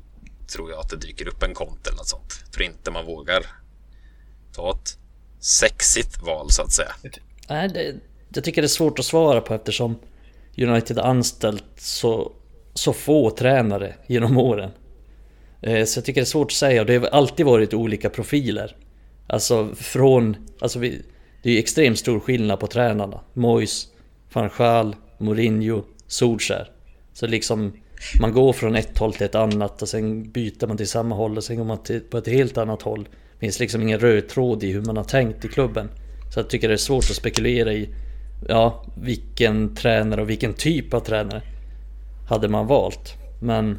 Speaker 1: tror jag att det dyker upp en kont eller något sånt. För inte man vågar ta ett sexigt val så att säga.
Speaker 2: Nej, det, jag tycker det är svårt att svara på eftersom United anställt så, så få tränare genom åren. Eh, så jag tycker det är svårt att säga och det har alltid varit olika profiler. Alltså från... Alltså vi, det är ju extremt stor skillnad på tränarna. Mois, van Mourinho, Solskär. Så liksom man går från ett håll till ett annat och sen byter man till samma håll och sen går man till, på ett helt annat håll. Det finns liksom ingen röd tråd i hur man har tänkt i klubben. Så jag tycker det är svårt att spekulera i ja, vilken tränare och vilken typ av tränare hade man valt. Men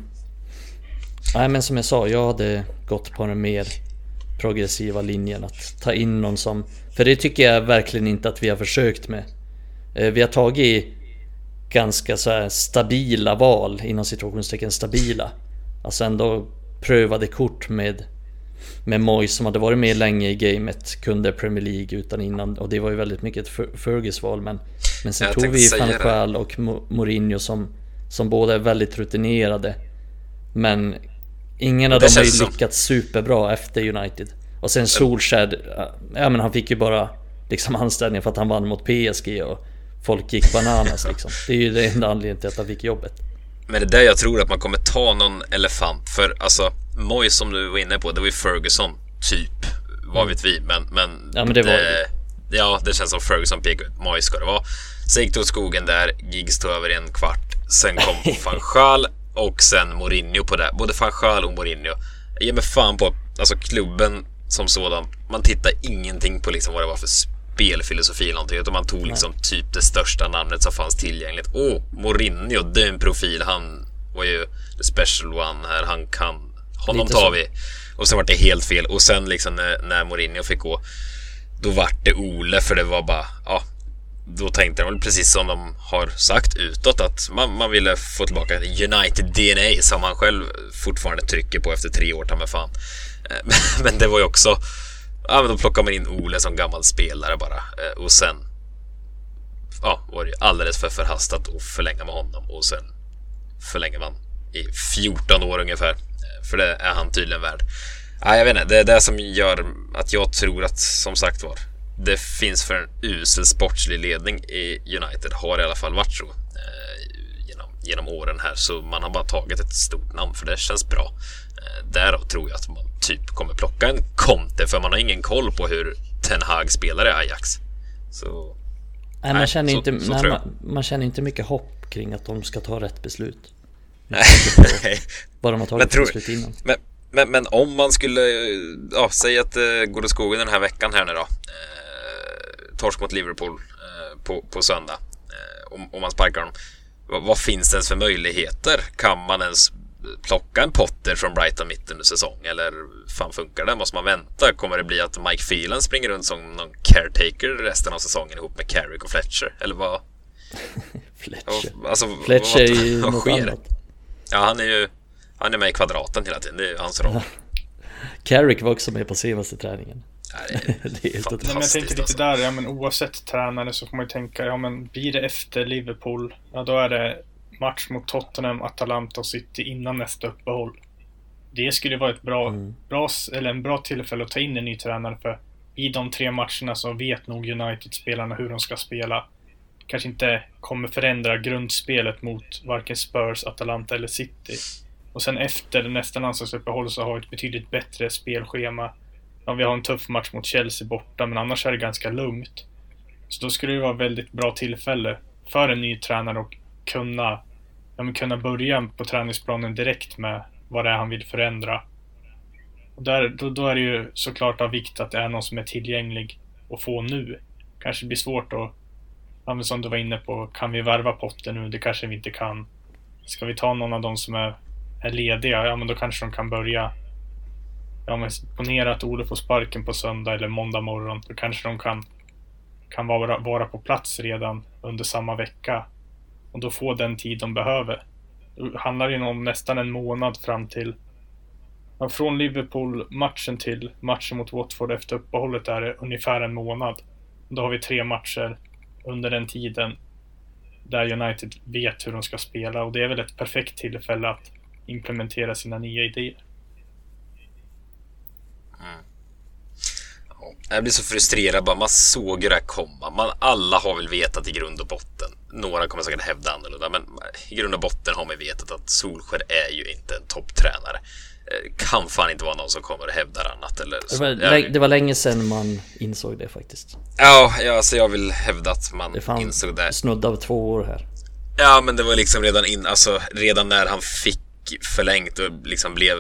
Speaker 2: Nej men som jag sa, jag hade gått på den mer progressiva linjen att ta in någon som... För det tycker jag verkligen inte att vi har försökt med. Eh, vi har tagit ganska så stabila val, inom situationstecken stabila. Alltså ändå prövade kort med med Moyes som hade varit med länge i gamet, kunde Premier League utan innan och det var ju väldigt mycket ett Fergus val men Men sen jag tog vi van Gaal och Mourinho som Som båda är väldigt rutinerade Men Ingen av dem har ju lyckats superbra efter United Och sen Solskjaer Ja men han fick ju bara Liksom anställning för att han vann mot PSG och Folk gick bananas liksom Det är ju det enda anledningen till att han fick jobbet
Speaker 1: Men det är där jag tror att man kommer ta någon elefant för alltså Moyes som du var inne på, det var ju Ferguson typ. Vad vet vi, men... men
Speaker 2: ja, men det var det.
Speaker 1: Ja, det känns som Ferguson pekade ut. Moyes ska det vara. Sen gick det åt skogen där. Giggs tog över en kvart. Sen kom van Schaal och sen Mourinho på det. Både van Schaal och Mourinho. Jag ger mig fan på alltså klubben som sådan. Man tittar ingenting på liksom vad det var för spelfilosofi eller någonting. Utan man tog liksom typ det största namnet som fanns tillgängligt. Åh, oh, Mourinho, det är en profil. Han var ju the special one här. Han kan honom tar vi. Och sen var det helt fel. Och sen liksom när, när Mourinho fick gå, då vart det Ole för det var bara, ja, då tänkte de väl precis som de har sagt utåt att man, man ville få tillbaka United DNA som han själv fortfarande trycker på efter tre år, ta med fan. Eh, men det var ju också, ja men då plockar man in Ole som gammal spelare bara eh, och sen ja, var det alldeles för förhastat att förlänga med honom och sen förlänger man i 14 år ungefär. Eh, för det är han tydligen värd. Ja, jag vet inte. Det är det som gör att jag tror att, som sagt var, det finns för en usel sportslig ledning i United. Har i alla fall varit så eh, genom, genom åren här. Så man har bara tagit ett stort namn för det känns bra. Eh, därav tror jag att man typ kommer plocka en Conte för man har ingen koll på hur Ten Hag spelar i Ajax. Så...
Speaker 2: Nej, man, känner så, inte, så nej, man, man, känner inte mycket hopp kring att de ska ta rätt beslut. Vad de har tagit men, beslut innan.
Speaker 1: Men, men, men, om man skulle, ja, säg att det går åt skogen den här veckan här nu då. Eh, torsk mot Liverpool eh, på, på söndag. Eh, om, om man sparkar dem. Vad, vad, finns det ens för möjligheter? Kan man ens plocka en Potter från Brighton mitt under säsong? Eller fan funkar det? Måste man vänta? Kommer det bli att Mike Phelan springer runt som någon caretaker resten av säsongen ihop med Carrick och Fletcher? Eller vad?
Speaker 2: Fletcher. Alltså, Fletcher vad, är ju något sker? annat.
Speaker 1: Ja, han är ju han är med i kvadraten hela tiden. Det är hans roll.
Speaker 2: Carrick var också med på senaste träningen.
Speaker 1: Det är, det är helt fantastiskt. Men
Speaker 3: jag tänker lite alltså. där, ja men oavsett tränare så får man ju tänka, ja men blir det efter Liverpool, ja då är det match mot Tottenham, Atalanta och City innan nästa uppehåll. Det skulle vara ett bra, mm. bra, eller en bra tillfälle att ta in en ny tränare för i de tre matcherna så vet nog United-spelarna hur de ska spela kanske inte kommer förändra grundspelet mot varken Spurs, Atalanta eller City. Och sen efter nästa landslagsuppehåll så har vi ett betydligt bättre spelschema. Ja, vi har en tuff match mot Chelsea borta, men annars är det ganska lugnt. Så då skulle det vara väldigt bra tillfälle för en ny tränare att kunna, ja, kunna börja på träningsplanen direkt med vad det är han vill förändra. Och där, då, då är det ju såklart av vikt att det är någon som är tillgänglig att få nu. Kanske blir svårt att, ja, men som du var inne på, kan vi värva Potter nu? Det kanske vi inte kan. Ska vi ta någon av de som är, är lediga? Ja, men då kanske de kan börja. Ja, men ponera att Olof får sparken på söndag eller måndag morgon. Då kanske de kan, kan vara, vara på plats redan under samma vecka. Och då få den tid de behöver. Det handlar ju om nästan en månad fram till från Liverpool-matchen till matchen mot Watford efter uppehållet är det ungefär en månad. Då har vi tre matcher under den tiden där United vet hur de ska spela och det är väl ett perfekt tillfälle att implementera sina nya idéer.
Speaker 1: Mm. Jag blir så frustrerad bara. Man såg ju det här komma. Man, alla har väl vetat i grund och botten. Några kommer säkert hävda annorlunda, men i grund och botten har man vetat att Solskär är ju inte en topptränare. Eh, kan fan inte vara någon som kommer och hävdar annat. Eller
Speaker 2: det, var, det var länge sedan man insåg det faktiskt.
Speaker 1: Ja, ja alltså jag vill hävda att man det fan insåg det.
Speaker 2: snudd av två år här.
Speaker 1: Ja, men det var liksom redan in, alltså redan när han fick förlängt och liksom blev,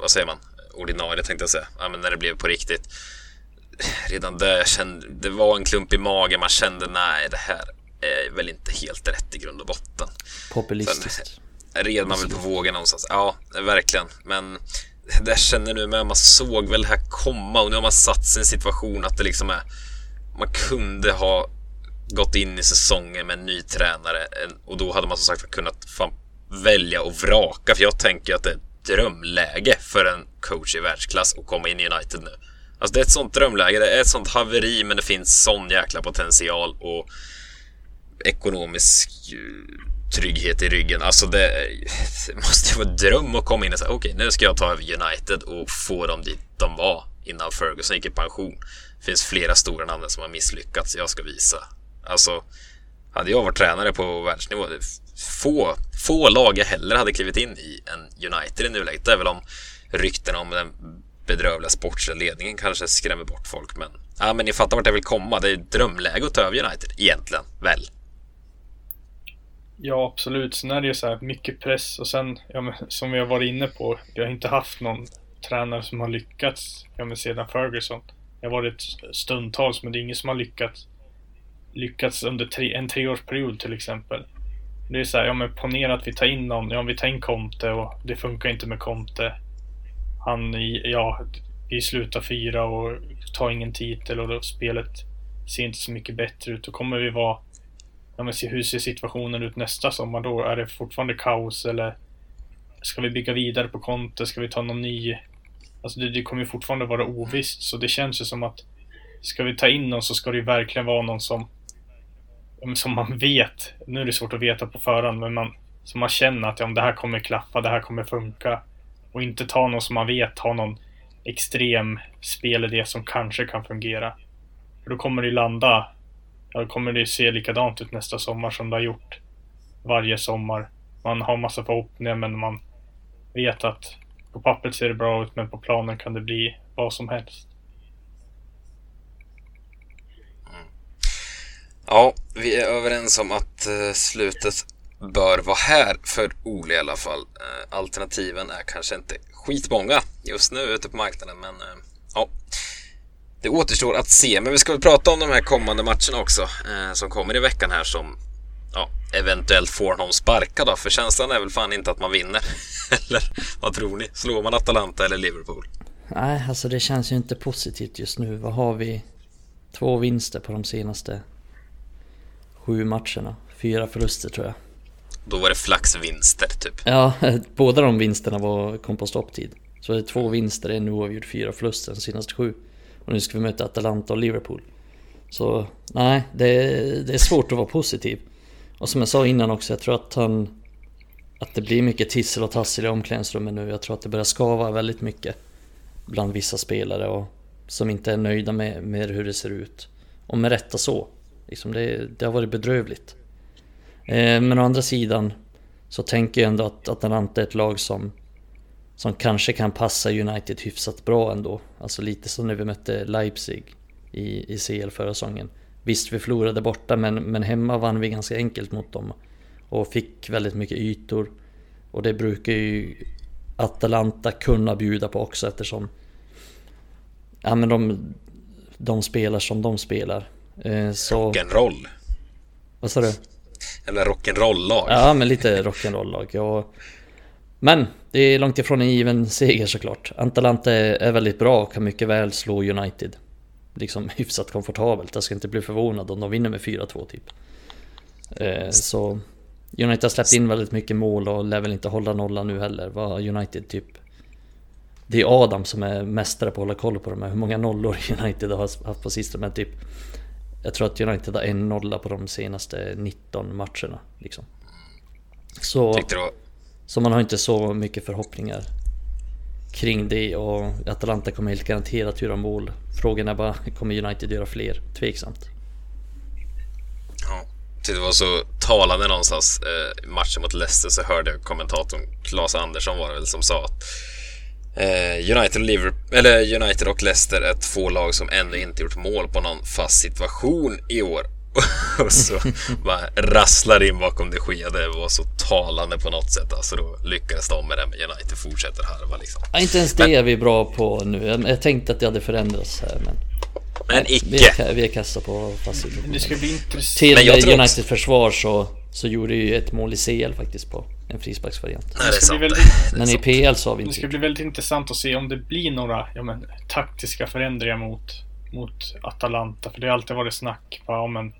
Speaker 1: vad säger man, ordinarie tänkte jag säga. Ja, men när det blev på riktigt. Redan där jag kände, det var en klump i magen. Man kände nej, det här är väl inte helt rätt i grund och botten.
Speaker 2: Populistiskt
Speaker 1: red man väl på vågen någonstans. Ja, verkligen. Men det känner nu med, man såg väl det här komma och nu har man satt sig i en situation att det liksom är, man kunde ha gått in i säsongen med en ny tränare och då hade man som sagt kunnat välja och vraka. För jag tänker att det drömläge för en coach i världsklass att komma in i United nu. Alltså det är ett sånt drömläge, det är ett sånt haveri men det finns sån jäkla potential och ekonomisk eh, trygghet i ryggen. Alltså det, det måste vara en dröm att komma in och säga okej, okay, nu ska jag ta över United och få dem dit de var innan Ferguson gick i pension. Det finns flera stora namn som har misslyckats. Jag ska visa. Alltså, hade jag varit tränare på världsnivå, få, få lag jag hellre hade klivit in i än United i nuläget. Det är väl om ryktena om den bedrövliga sportsliga ledningen kanske skrämmer bort folk. Men, ja, men ni fattar vart jag vill komma. Det är drömläge att ta över United, egentligen, väl?
Speaker 3: Ja, absolut. Sen är det ju så här mycket press och sen, ja, men, som vi har varit inne på, vi har inte haft någon tränare som har lyckats ja, men, sedan Ferguson. Det har varit stundtals, men det är ingen som har lyckats, lyckats under tre, en treårsperiod till exempel. Det är så här, ja men ponera att vi tar in någon, ja vi tar in Conte och det funkar inte med Conte. Han, ja, vi slutar fyra och tar ingen titel och då spelet ser inte så mycket bättre ut. Då kommer vi vara ja, men hur ser situationen ut nästa sommar då? Är det fortfarande kaos eller ska vi bygga vidare på Conte? Ska vi ta någon ny? Alltså det, det kommer ju fortfarande vara ovisst så det känns ju som att ska vi ta in någon så ska det ju verkligen vara någon som som man vet. Nu är det svårt att veta på förhand men man, som man känner att ja, det här kommer klaffa, det här kommer funka. Och inte ta någon som man vet har någon extrem spelidé som kanske kan fungera. För då kommer det landa ja då kommer det se likadant ut nästa sommar som det har gjort varje sommar. Man har massa förhoppningar men man vet att på pappret ser det bra ut men på planen kan det bli vad som helst.
Speaker 1: Mm. Ja, vi är överens om att eh, slutet bör vara här för Ole i alla fall. Eh, alternativen är kanske inte skitmånga just nu ute på marknaden men eh, ja, det återstår att se, men vi ska väl prata om de här kommande matcherna också som kommer i veckan här som ja, eventuellt får honom sparkad då, för känslan är väl fan inte att man vinner. eller vad tror ni? Slår man Atalanta eller Liverpool?
Speaker 2: Nej, alltså det känns ju inte positivt just nu. Vad har vi? Två vinster på de senaste sju matcherna. Fyra förluster tror jag.
Speaker 1: Då var det flaxvinster typ.
Speaker 2: Ja, båda de vinsterna var, kom på stopptid. Så det är två vinster, en oavgjord, fyra förluster de senaste sju. Och nu ska vi möta Atalanta och Liverpool. Så nej, det är, det är svårt att vara positiv. Och som jag sa innan också, jag tror att han... Att det blir mycket tissel och tassel i omklädningsrummet nu. Jag tror att det börjar skava väldigt mycket. Bland vissa spelare och som inte är nöjda med, med hur det ser ut. Och med rätta så. Liksom det, det har varit bedrövligt. Eh, men å andra sidan så tänker jag ändå att Atalanta är ett lag som som kanske kan passa United hyfsat bra ändå. Alltså lite som när vi mötte Leipzig i, i CL förra säsongen. Visst, vi förlorade borta men, men hemma vann vi ganska enkelt mot dem. Och fick väldigt mycket ytor. Och det brukar ju Atalanta kunna bjuda på också eftersom Ja men de, de spelar som de spelar. Eh, så...
Speaker 1: Rock'n'roll.
Speaker 2: Vad sa du?
Speaker 1: Eller rock'n'roll-lag.
Speaker 2: Ja men lite rock'n'roll-lag. Ja. Men det är långt ifrån en given seger såklart. Atalanta är väldigt bra och kan mycket väl slå United. Liksom hyfsat komfortabelt. Jag ska inte bli förvånad om de vinner med 4-2 typ. Eh, så United har släppt in väldigt mycket mål och lär väl inte hålla nollan nu heller. Vad United typ... Det är Adam som är mästare på att hålla koll på de här. Hur många nollor United har haft på sistone. Men typ... Jag tror att United har en nolla på de senaste 19 matcherna. Liksom. Så... Så man har inte så mycket förhoppningar kring det och Atalanta kommer helt garanterat göra mål. Frågan är bara, kommer United göra fler? Tveksamt.
Speaker 1: Ja, det var så talande någonstans. Eh, matchen mot Leicester så hörde jag kommentatorn Claes Andersson var det väl som sa att eh, United, och Liverpool, eller United och Leicester är två lag som ännu inte gjort mål på någon fast situation i år och så bara rasslar in bakom det Gea. Det var så talande på något sätt. Alltså då lyckades de med det, men United fortsätter harva liksom.
Speaker 2: Ja, inte ens det men, är vi bra på nu. Jag, jag tänkte att det hade förändrats här, men...
Speaker 1: Men icke!
Speaker 2: Vi är, vi är kassa på fast
Speaker 3: Det ska bli intressant.
Speaker 2: Till Uniteds också... försvar så, så gjorde ju ett mål i CL faktiskt på en frisparksvariant.
Speaker 1: Nej, det är sant. Väldigt...
Speaker 2: Men i PL så har vi
Speaker 3: inte... Det ska bli väldigt intressant att se om det blir några ja, men, taktiska förändringar mot, mot Atalanta. För det har alltid varit snack på, ja, men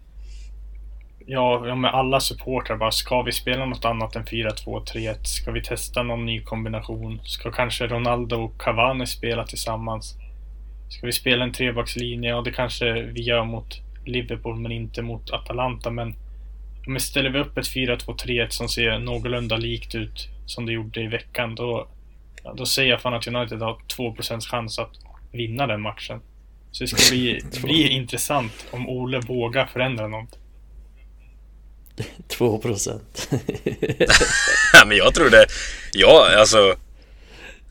Speaker 3: Ja, ja, med alla supportrar bara, ska vi spela något annat än 4-2-3-1? Ska vi testa någon ny kombination? Ska kanske Ronaldo och Cavani spela tillsammans? Ska vi spela en trebackslinje? Ja, det kanske vi gör mot Liverpool, men inte mot Atalanta. Men, men ställer vi upp ett 4-2-3-1 som ser någorlunda likt ut som det gjorde i veckan, då, då säger jag fan att United har 2% chans att vinna den matchen. Så det ska bli, bli intressant om Ole vågar förändra något.
Speaker 2: 2 procent.
Speaker 1: ja, men jag tror det. Ja, alltså.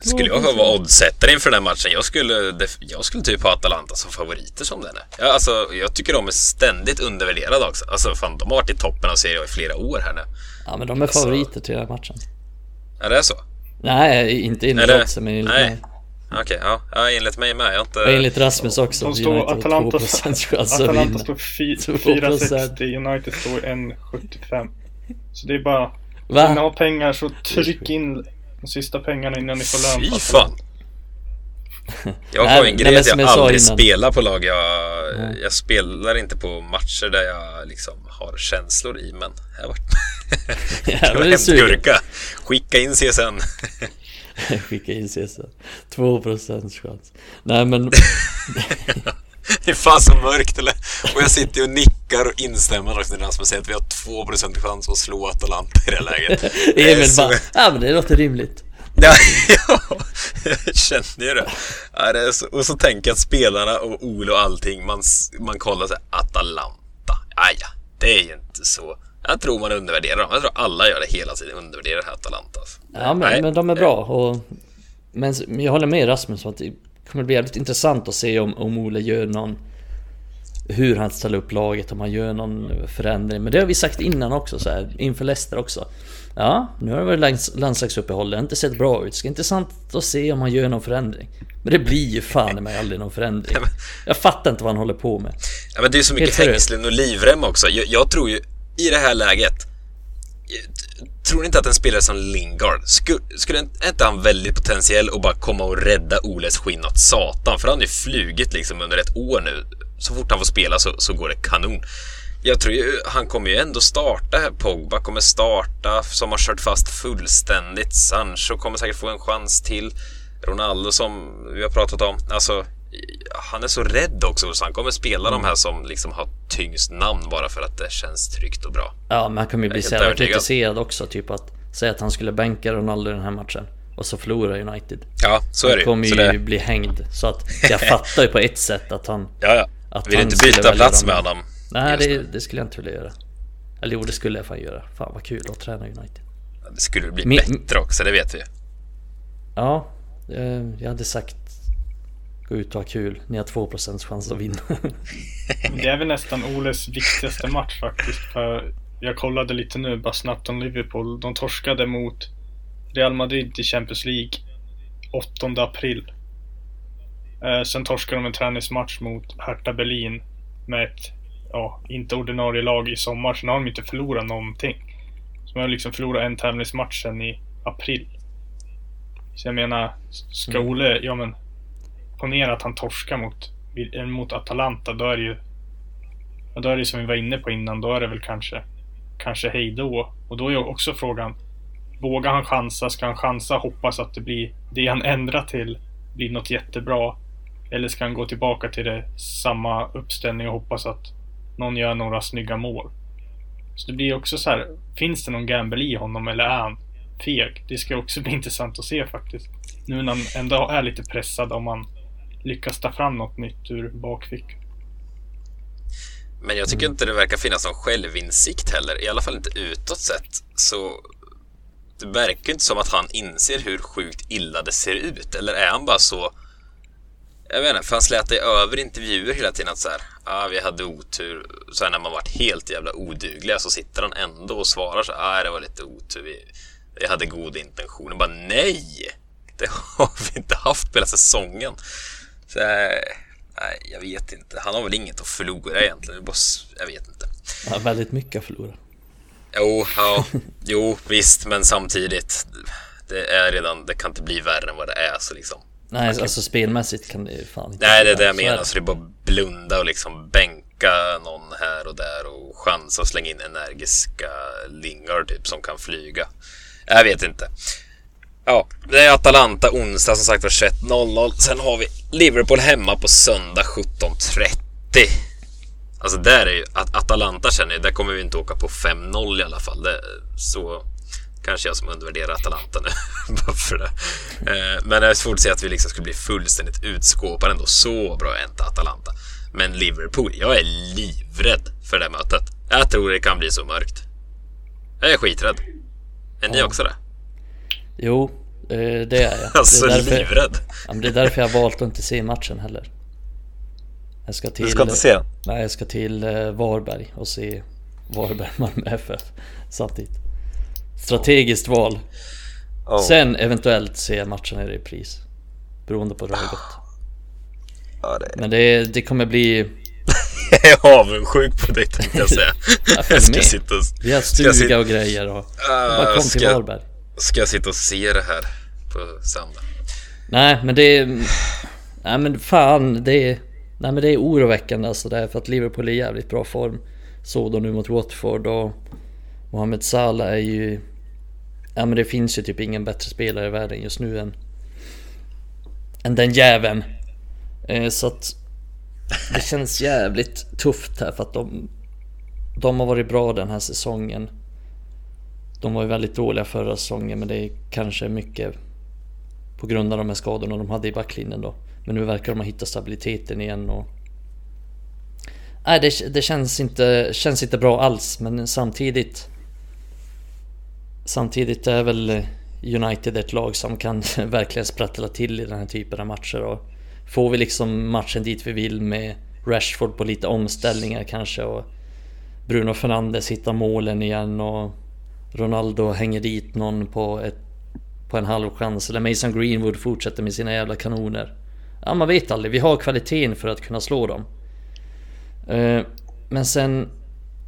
Speaker 1: Skulle jag vara oddsättare inför den matchen, jag skulle, jag skulle typ ha Atalanta som favoriter som den är. Ja, alltså, jag tycker de är ständigt undervärderade också. Alltså, fan, de har varit i toppen av serien i flera år här nu.
Speaker 2: Ja, men de är alltså, favoriter till den här matchen.
Speaker 1: Är det så?
Speaker 2: Nej, inte enligt oddsen, men enligt
Speaker 1: mig. Okej, okay, ja. ja. Enligt mig med. Jag inte...
Speaker 2: Och enligt Rasmus också.
Speaker 3: De står, Atalanta, Atalanta står 4,60, United står 1,75. Så det är bara... Va? Vill ni ha pengar så tryck in de sista pengarna innan ni får lön.
Speaker 1: Fy fan! Jag har en grej att jag aldrig spelar på lag. Jag, mm. jag, spelar inte på matcher där jag liksom har känslor i, men här vart det var en gurka. Skicka in CSN.
Speaker 2: Skicka in CSN. 2% chans. Nej men...
Speaker 1: det är fan så mörkt eller? Och jag sitter och nickar och instämmer också när Rasmus säger att vi har 2% chans att slå Atalanta i det läget.
Speaker 2: Emil bara, ja men det låter rimligt.
Speaker 1: Ja, ja, jag känner ju det. Ja, det är så, och så tänker jag att spelarna och Ole och allting, man, man kollar så här, Atalanta. Ja, det är ju inte så. Jag tror man undervärderar dem. Jag tror alla gör det hela tiden, undervärderar Atalanta. Alltså.
Speaker 2: Ja, men, men de är bra. Och, men jag håller med Rasmus att det kommer bli jävligt intressant att se om, om Ole gör någon hur han ställer upp laget, om han gör någon förändring. Men det har vi sagt innan också, så här, inför Leicester också. Ja, nu har det varit landslagsuppehåll, det har inte sett bra ut. Det ska intressant att se om han gör någon förändring. Men det blir ju fan mig aldrig någon förändring. Jag fattar inte vad han håller på med.
Speaker 1: Ja, men det är så mycket hängslen och livrem också. Jag, jag tror ju i det här läget Tror ni inte att en spelare som Lingard skulle, skulle inte han väldigt potentiell att bara komma och rädda Oles skinn åt satan? För han har ju flugit liksom under ett år nu. Så fort han får spela så, så går det kanon. Jag tror ju han kommer ju ändå starta här. Pogba kommer starta som har kört fast fullständigt. Sancho kommer säkert få en chans till. Ronaldo som vi har pratat om. Alltså, han är så rädd också så han kommer spela mm. de här som liksom har tyngst namn bara för att det känns tryggt och bra.
Speaker 2: Ja, men han kommer ju bli så jävla kritiserad också. Typ att säga att han skulle bänka Ronaldo i den här matchen och så förlorar United.
Speaker 1: Ja, så är det
Speaker 2: Han kommer ju det... bli hängd. Så att jag fattar ju på ett sätt att han...
Speaker 1: Ja, ja. Att Vill han inte byta plats med honom?
Speaker 2: Nej, det, det, skulle jag inte vilja göra. Eller jo, det skulle jag fan göra. Fan vad kul att träna United.
Speaker 1: Det skulle bli Min... bättre också, det vet vi
Speaker 2: Ja, eh, jag hade sagt gå ut och ha kul. Ni har 2% chans att vinna.
Speaker 3: det är väl nästan Oles viktigaste match faktiskt. För jag kollade lite nu bara snabbt om Liverpool. De torskade mot Real Madrid i Champions League 8 april. Eh, sen torskade de en träningsmatch mot Hertha Berlin med ett, ja, inte ordinarie lag i sommar. Sen har de inte förlorat någonting. Så de har liksom förlorat en tävlingsmatch sen i april. Så jag menar, ska
Speaker 2: Mm.
Speaker 3: Ole, ja men ponera att han torskar mot, eh, mot Atalanta, då är det ju ja, då är det som vi var inne på innan, då är det väl kanske kanske hejdå. Och då är ju också frågan, vågar han chansa? Ska han chansa hoppas att det blir det han ändrar till blir något jättebra? Eller ska han gå tillbaka till det samma uppställning och hoppas att någon gör några snygga mål? Så det blir också så här, finns det någon gamble i honom eller är han feg? Det ska också bli intressant att se faktiskt. Nu när han ändå är lite pressad om han lyckas ta fram något nytt ur bakfickan.
Speaker 1: Men jag tycker inte det verkar finnas någon självinsikt heller, i alla fall inte utåt sett. Så det verkar inte som att han inser hur sjukt illa det ser ut. Eller är han bara så... Jag vet inte, för han slätar ju över intervjuer hela tiden att så här, ah, vi hade otur. Så här, när man varit helt jävla odugliga så sitter han ändå och svarar så här, ah, det var lite otur. Vi, vi hade goda intentioner. Bara nej! Det har vi inte haft på hela säsongen. Så, nej, jag vet inte. Han har väl inget att förlora egentligen. Bara, jag vet inte.
Speaker 2: Han har väldigt mycket att förlora.
Speaker 1: Jo, ja, jo, visst, men samtidigt. Det är redan, det kan inte bli värre än vad det är så liksom.
Speaker 2: Nej, alltså spelmässigt kan det ju fan inte
Speaker 1: Nej, det är det jag.
Speaker 2: Så
Speaker 1: menar. Så det är bara blunda och liksom bänka någon här och där och chansa och slänga in energiska lingar typ som kan flyga. Jag vet inte. Ja, det är Atalanta onsdag som sagt var 21.00. Sen har vi Liverpool hemma på söndag 17.30. Alltså där är ju, att Atalanta känner jag, där kommer vi inte åka på 5-0 i alla fall. Det, så kanske jag som undervärderar Atalanta nu. Bara för det. Eh, men det är svårt att säga att vi liksom skulle bli fullständigt utskåpade ändå. Så bra är inte Atalanta. Men Liverpool, jag är livrädd för det mötet. Jag tror det kan bli så mörkt. Jag är skiträdd. Är ni
Speaker 2: Ja.
Speaker 1: också det?
Speaker 2: Jo, eh, det är jag.
Speaker 1: Alltså
Speaker 2: det, är därför,
Speaker 1: livrädd.
Speaker 2: ja, men det är därför jag har valt att inte se matchen heller. Jag ska till...
Speaker 1: Du ska inte se?
Speaker 2: Nej, jag ska till eh, Varberg och se Varberg Malmö FF samtidigt. Strategiskt val.
Speaker 1: Oh.
Speaker 2: Sen eventuellt se matchen i repris. Beroende på hur det har gått.
Speaker 1: Ja, det...
Speaker 2: Men det, det kommer bli...
Speaker 1: Jag är avundsjuk på dig tänkte jag säga.
Speaker 2: Jag
Speaker 1: ska
Speaker 2: med.
Speaker 1: sitta och...
Speaker 2: Vi har stuga
Speaker 1: sitta-
Speaker 2: och grejer och...
Speaker 1: Ah,
Speaker 2: Bara kom till
Speaker 1: ska-
Speaker 2: Varberg.
Speaker 1: Ska jag sitta och se det här på söndag?
Speaker 2: Nej men det. Nej men fan det är... Nej men det är oroväckande alltså det här för att Liverpool är i jävligt bra form. Såg de nu mot Watford och Mohamed Salah är ju... Ja men det finns ju typ ingen bättre spelare i världen just nu än... Än den jäveln. Eh, så att... Det känns jävligt tufft här för att de... De har varit bra den här säsongen. De var ju väldigt dåliga förra säsongen men det är kanske mycket på grund av de här skadorna de hade i backlinjen då. Men nu verkar de ha hittat stabiliteten igen och... Nej, det, det känns, inte, känns inte bra alls, men samtidigt... Samtidigt är väl United ett lag som kan verkligen sprattla till i den här typen av matcher och... Får vi liksom matchen dit vi vill med Rashford på lite omställningar kanske och... Bruno Fernandes hittar målen igen och... Ronaldo hänger dit någon på ett på en halv chans eller Mason Greenwood fortsätter med sina jävla kanoner. Ja, man vet aldrig. Vi har kvaliteten för att kunna slå dem. Eh, men sen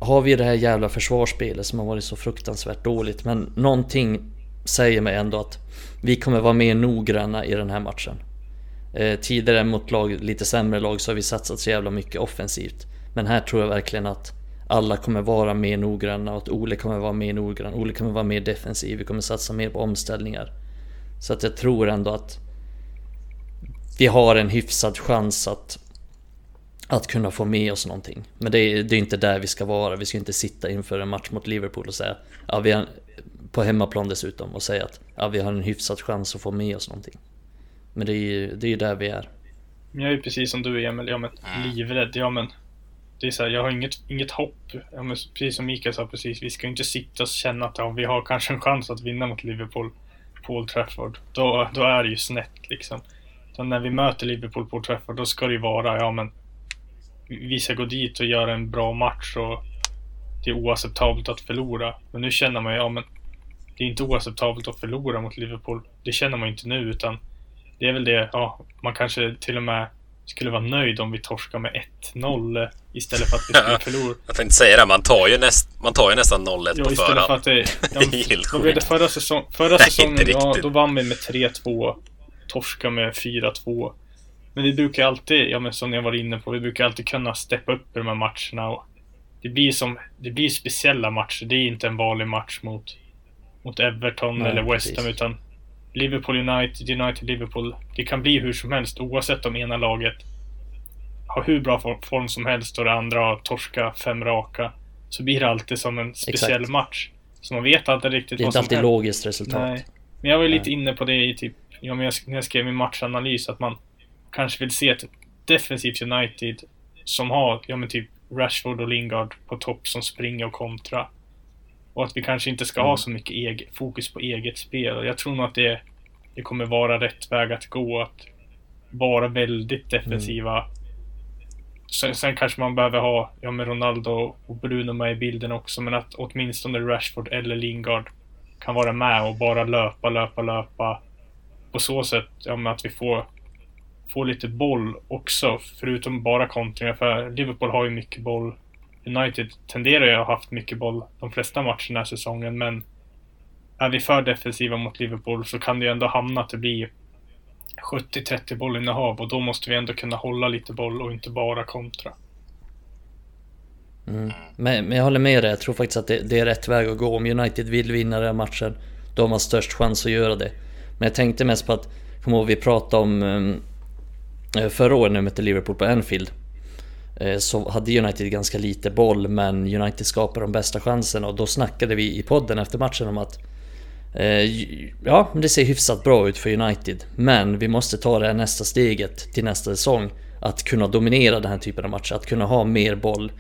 Speaker 2: har vi det här jävla försvarsspelet som har varit så fruktansvärt dåligt. Men någonting säger mig ändå att vi kommer vara mer noggranna i den här matchen. Eh, Tidigare mot lag, lite sämre lag så har vi satsat så jävla mycket offensivt. Men här tror jag verkligen att alla kommer vara mer noggranna och att Ole kommer vara mer noggrann. Ole kommer vara mer defensiv. Vi kommer satsa mer på omställningar. Så att jag tror ändå att vi har en hyfsad chans att att kunna få med oss någonting. Men det är, det är inte där vi ska vara. Vi ska inte sitta inför en match mot Liverpool och säga ja, vi har, på hemmaplan dessutom och säga att ja, vi har en hyfsad chans att få med oss någonting. Men det är ju det är där vi är.
Speaker 3: Men Jag är ju precis som du Emil, ja men livrädd. Ja men det är så här, jag har inget, inget hopp. Ja, men precis som Mikael sa precis, vi ska inte sitta och känna att ja, vi har kanske en chans att vinna mot Liverpool på Old Trafford. Då, då är det ju snett liksom. Så när vi möter Liverpool på Old Trafford, då ska det ju vara, ja men vi ska gå dit och göra en bra match och det är oacceptabelt att förlora. Men nu känner man ju, ja men det är inte oacceptabelt att förlora mot Liverpool. Det känner man ju inte nu utan det är väl det, ja, man kanske till och med skulle vara nöjd om vi torskar med 1-0 istället för att vi skulle förlora.
Speaker 1: Jag inte säga det, man tar ju, näst, man tar ju nästan 0-1
Speaker 3: Ja,
Speaker 1: på förhand.
Speaker 3: för att det...
Speaker 1: Helt
Speaker 3: vad blev det förra, säsong, förra
Speaker 1: Nej,
Speaker 3: säsongen? Ja, då vann vi med 3-2. Torska med 4-2. Men vi brukar alltid, ja men som jag var inne på, vi brukar alltid kunna steppa upp i de här matcherna. Och det blir som, det blir speciella matcher. Det är inte en vanlig match mot, mot Everton
Speaker 2: Nej,
Speaker 3: eller West Ham utan Liverpool United, United Liverpool. Det kan bli hur som helst oavsett om ena laget har hur bra for- form som helst och det andra har torska fem raka. Så blir det alltid som en speciell
Speaker 2: Exakt.
Speaker 3: match. Så man vet alltid riktigt
Speaker 2: Det är
Speaker 3: vad
Speaker 2: inte
Speaker 3: som
Speaker 2: alltid
Speaker 3: händer.
Speaker 2: logiskt resultat.
Speaker 3: Nej. Men jag var ju lite inne på det i typ, ja, men jag, när jag skrev min matchanalys, att man kanske vill se ett defensivt United som har, ja men typ Rashford och Lingard på topp som springer och kontra. Och att vi kanske inte ska
Speaker 2: Mm.
Speaker 3: ha så mycket eg- fokus på eget spel. Jag tror nog att det, det kommer vara rätt väg att gå. Att vara väldigt defensiva. Sen, sen kanske man behöver ha, ja med Ronaldo och Bruno med i bilden också, men att åtminstone Rashford eller Lingard kan vara med och bara löpa, löpa, löpa. På så sätt, ja men att vi får, Få lite boll också, förutom bara kontringar. För Liverpool har ju mycket boll. United tenderar ju att ha haft mycket boll de flesta matcherna den här säsongen, men är vi för defensiva mot Liverpool så kan det ju ändå hamna att det blir 70-30 bollinnehav och då måste vi ändå kunna hålla lite boll och inte bara kontra.
Speaker 2: Mm. Men, men jag håller med dig, jag tror faktiskt att det, det är rätt väg att gå. Om United vill vinna den här matchen, då har man störst chans att göra det. Men jag tänkte mest på att, kommer ihåg vi pratade om um, Eh, förra året när vi mötte Liverpool på Anfield. Eh, så hade United ganska lite boll men United skapade de bästa chanserna och då snackade vi i podden efter matchen om att eh, Ja, det ser hyfsat bra ut för United Men vi måste ta det här nästa steget till nästa säsong Att kunna dominera den här typen av matcher, att kunna ha mer boll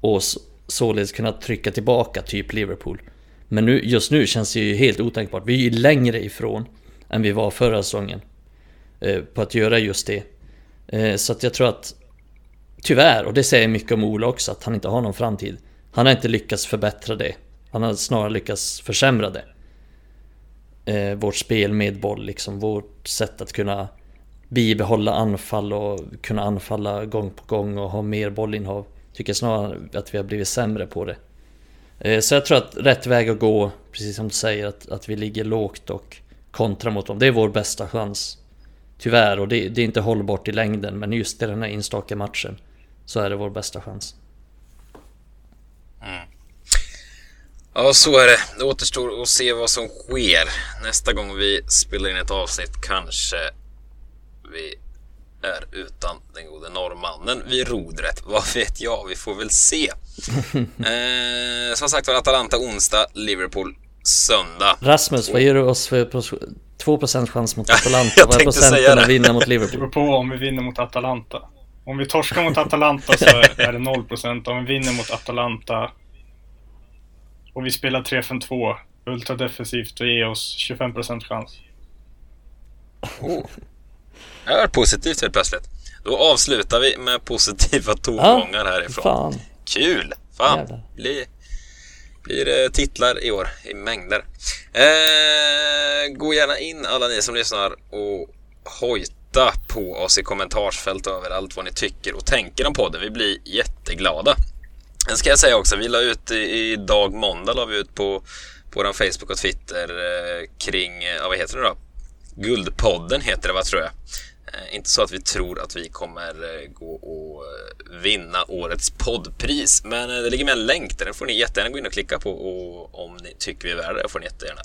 Speaker 2: och således kunna trycka tillbaka typ Liverpool. Men nu, just nu känns det ju helt otänkbart. Vi är ju längre ifrån än vi var förra säsongen. Eh, på att göra just det. Eh, så att jag tror att Tyvärr, och det säger mycket om Ola också, att han inte har någon framtid. Han har inte lyckats förbättra det. Han har snarare lyckats försämra det. Eh, vårt spel med boll, liksom vårt sätt att kunna bibehålla anfall och kunna anfalla gång på gång och ha mer bollinnehav. Tycker snarare att vi har blivit sämre på det. Eh, Så jag tror att rätt väg att gå, precis som du säger, att, att vi ligger lågt och kontra mot dem. Det är vår bästa chans. Tyvärr, och det, det är inte hållbart i längden, men just i den här enstaka matchen så är det vår bästa chans.
Speaker 1: Ja, så är det. Det återstår att se vad som sker. Nästa gång vi spelar in ett avsnitt kanske vi är utan den gode norrmannen vid rodret. Vad vet jag? Vi får väl se. eh, som sagt var, Atalanta onsdag, Liverpool söndag.
Speaker 2: Rasmus, vad ger du oss för 2% chans mot Atalanta?
Speaker 1: jag
Speaker 2: Vad är procenten
Speaker 1: det.
Speaker 2: att vinna mot
Speaker 3: Det
Speaker 2: Liverpool?
Speaker 3: beror på om vi vinner mot Atalanta. Om vi torskar mot Atalanta så är det 0%. Om vi vinner mot Atalanta och vi spelar 3-5-2 ultradefensivt och ger oss 25% chans.
Speaker 1: Oh. Det har varit positivt helt plötsligt. Då avslutar vi med positiva tongångar härifrån.
Speaker 2: Fan.
Speaker 1: Kul! Fan,
Speaker 2: Jävlar
Speaker 1: blir det titlar i år i mängder. Eh, gå gärna in alla ni som lyssnar och hojta på oss i kommentarsfält överallt vad ni tycker och tänker om podden. Vi blir jätteglada. Sen ska jag säga också, vi la ut idag måndag la vi ut på, på vår Facebook och Twitter eh, kring, eh, ja, vad heter det då? Guldpodden heter det va tror jag. Eh, inte så att vi tror att vi kommer eh, gå och eh, vinna årets poddpris. Men det ligger med en länk där. Den får ni jättegärna gå in och klicka på. Och om ni tycker vi är värda det får ni jättegärna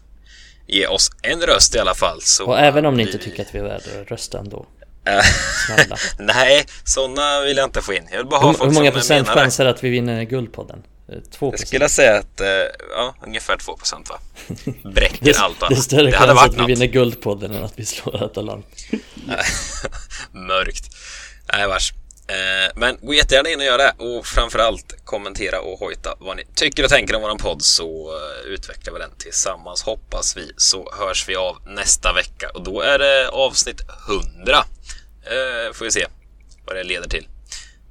Speaker 1: ge oss en röst i alla fall. Så
Speaker 2: Och även om ni inte
Speaker 1: vi-
Speaker 2: tycker att vi är värda det, rösta ändå. Snälla.
Speaker 1: Nej, sådana vill jag inte få in. Jag vill bara ha
Speaker 2: Hur,
Speaker 1: folk
Speaker 2: hur många procent chans är det att vi vinner Guldpodden? Eh, 2%?
Speaker 1: Jag skulle säga att, eh, ja, ungefär 2 procent va? Bräcker allt
Speaker 2: det är
Speaker 1: annat.
Speaker 2: större
Speaker 1: Det
Speaker 2: chans att vi
Speaker 1: något.
Speaker 2: vinner Guldpodden än att vi slår Atalanta.
Speaker 1: Mörkt. Nej, vars. Eh, men gå jättegärna in och gör det och framförallt kommentera och hojta vad ni tycker och tänker om våran podd så eh, utvecklar vi den tillsammans hoppas vi så hörs vi av nästa vecka och då är det avsnitt 100. Eh, får vi se vad det leder till.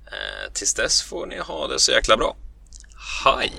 Speaker 1: Eh, tills dess får ni ha det så jäkla bra. Haj!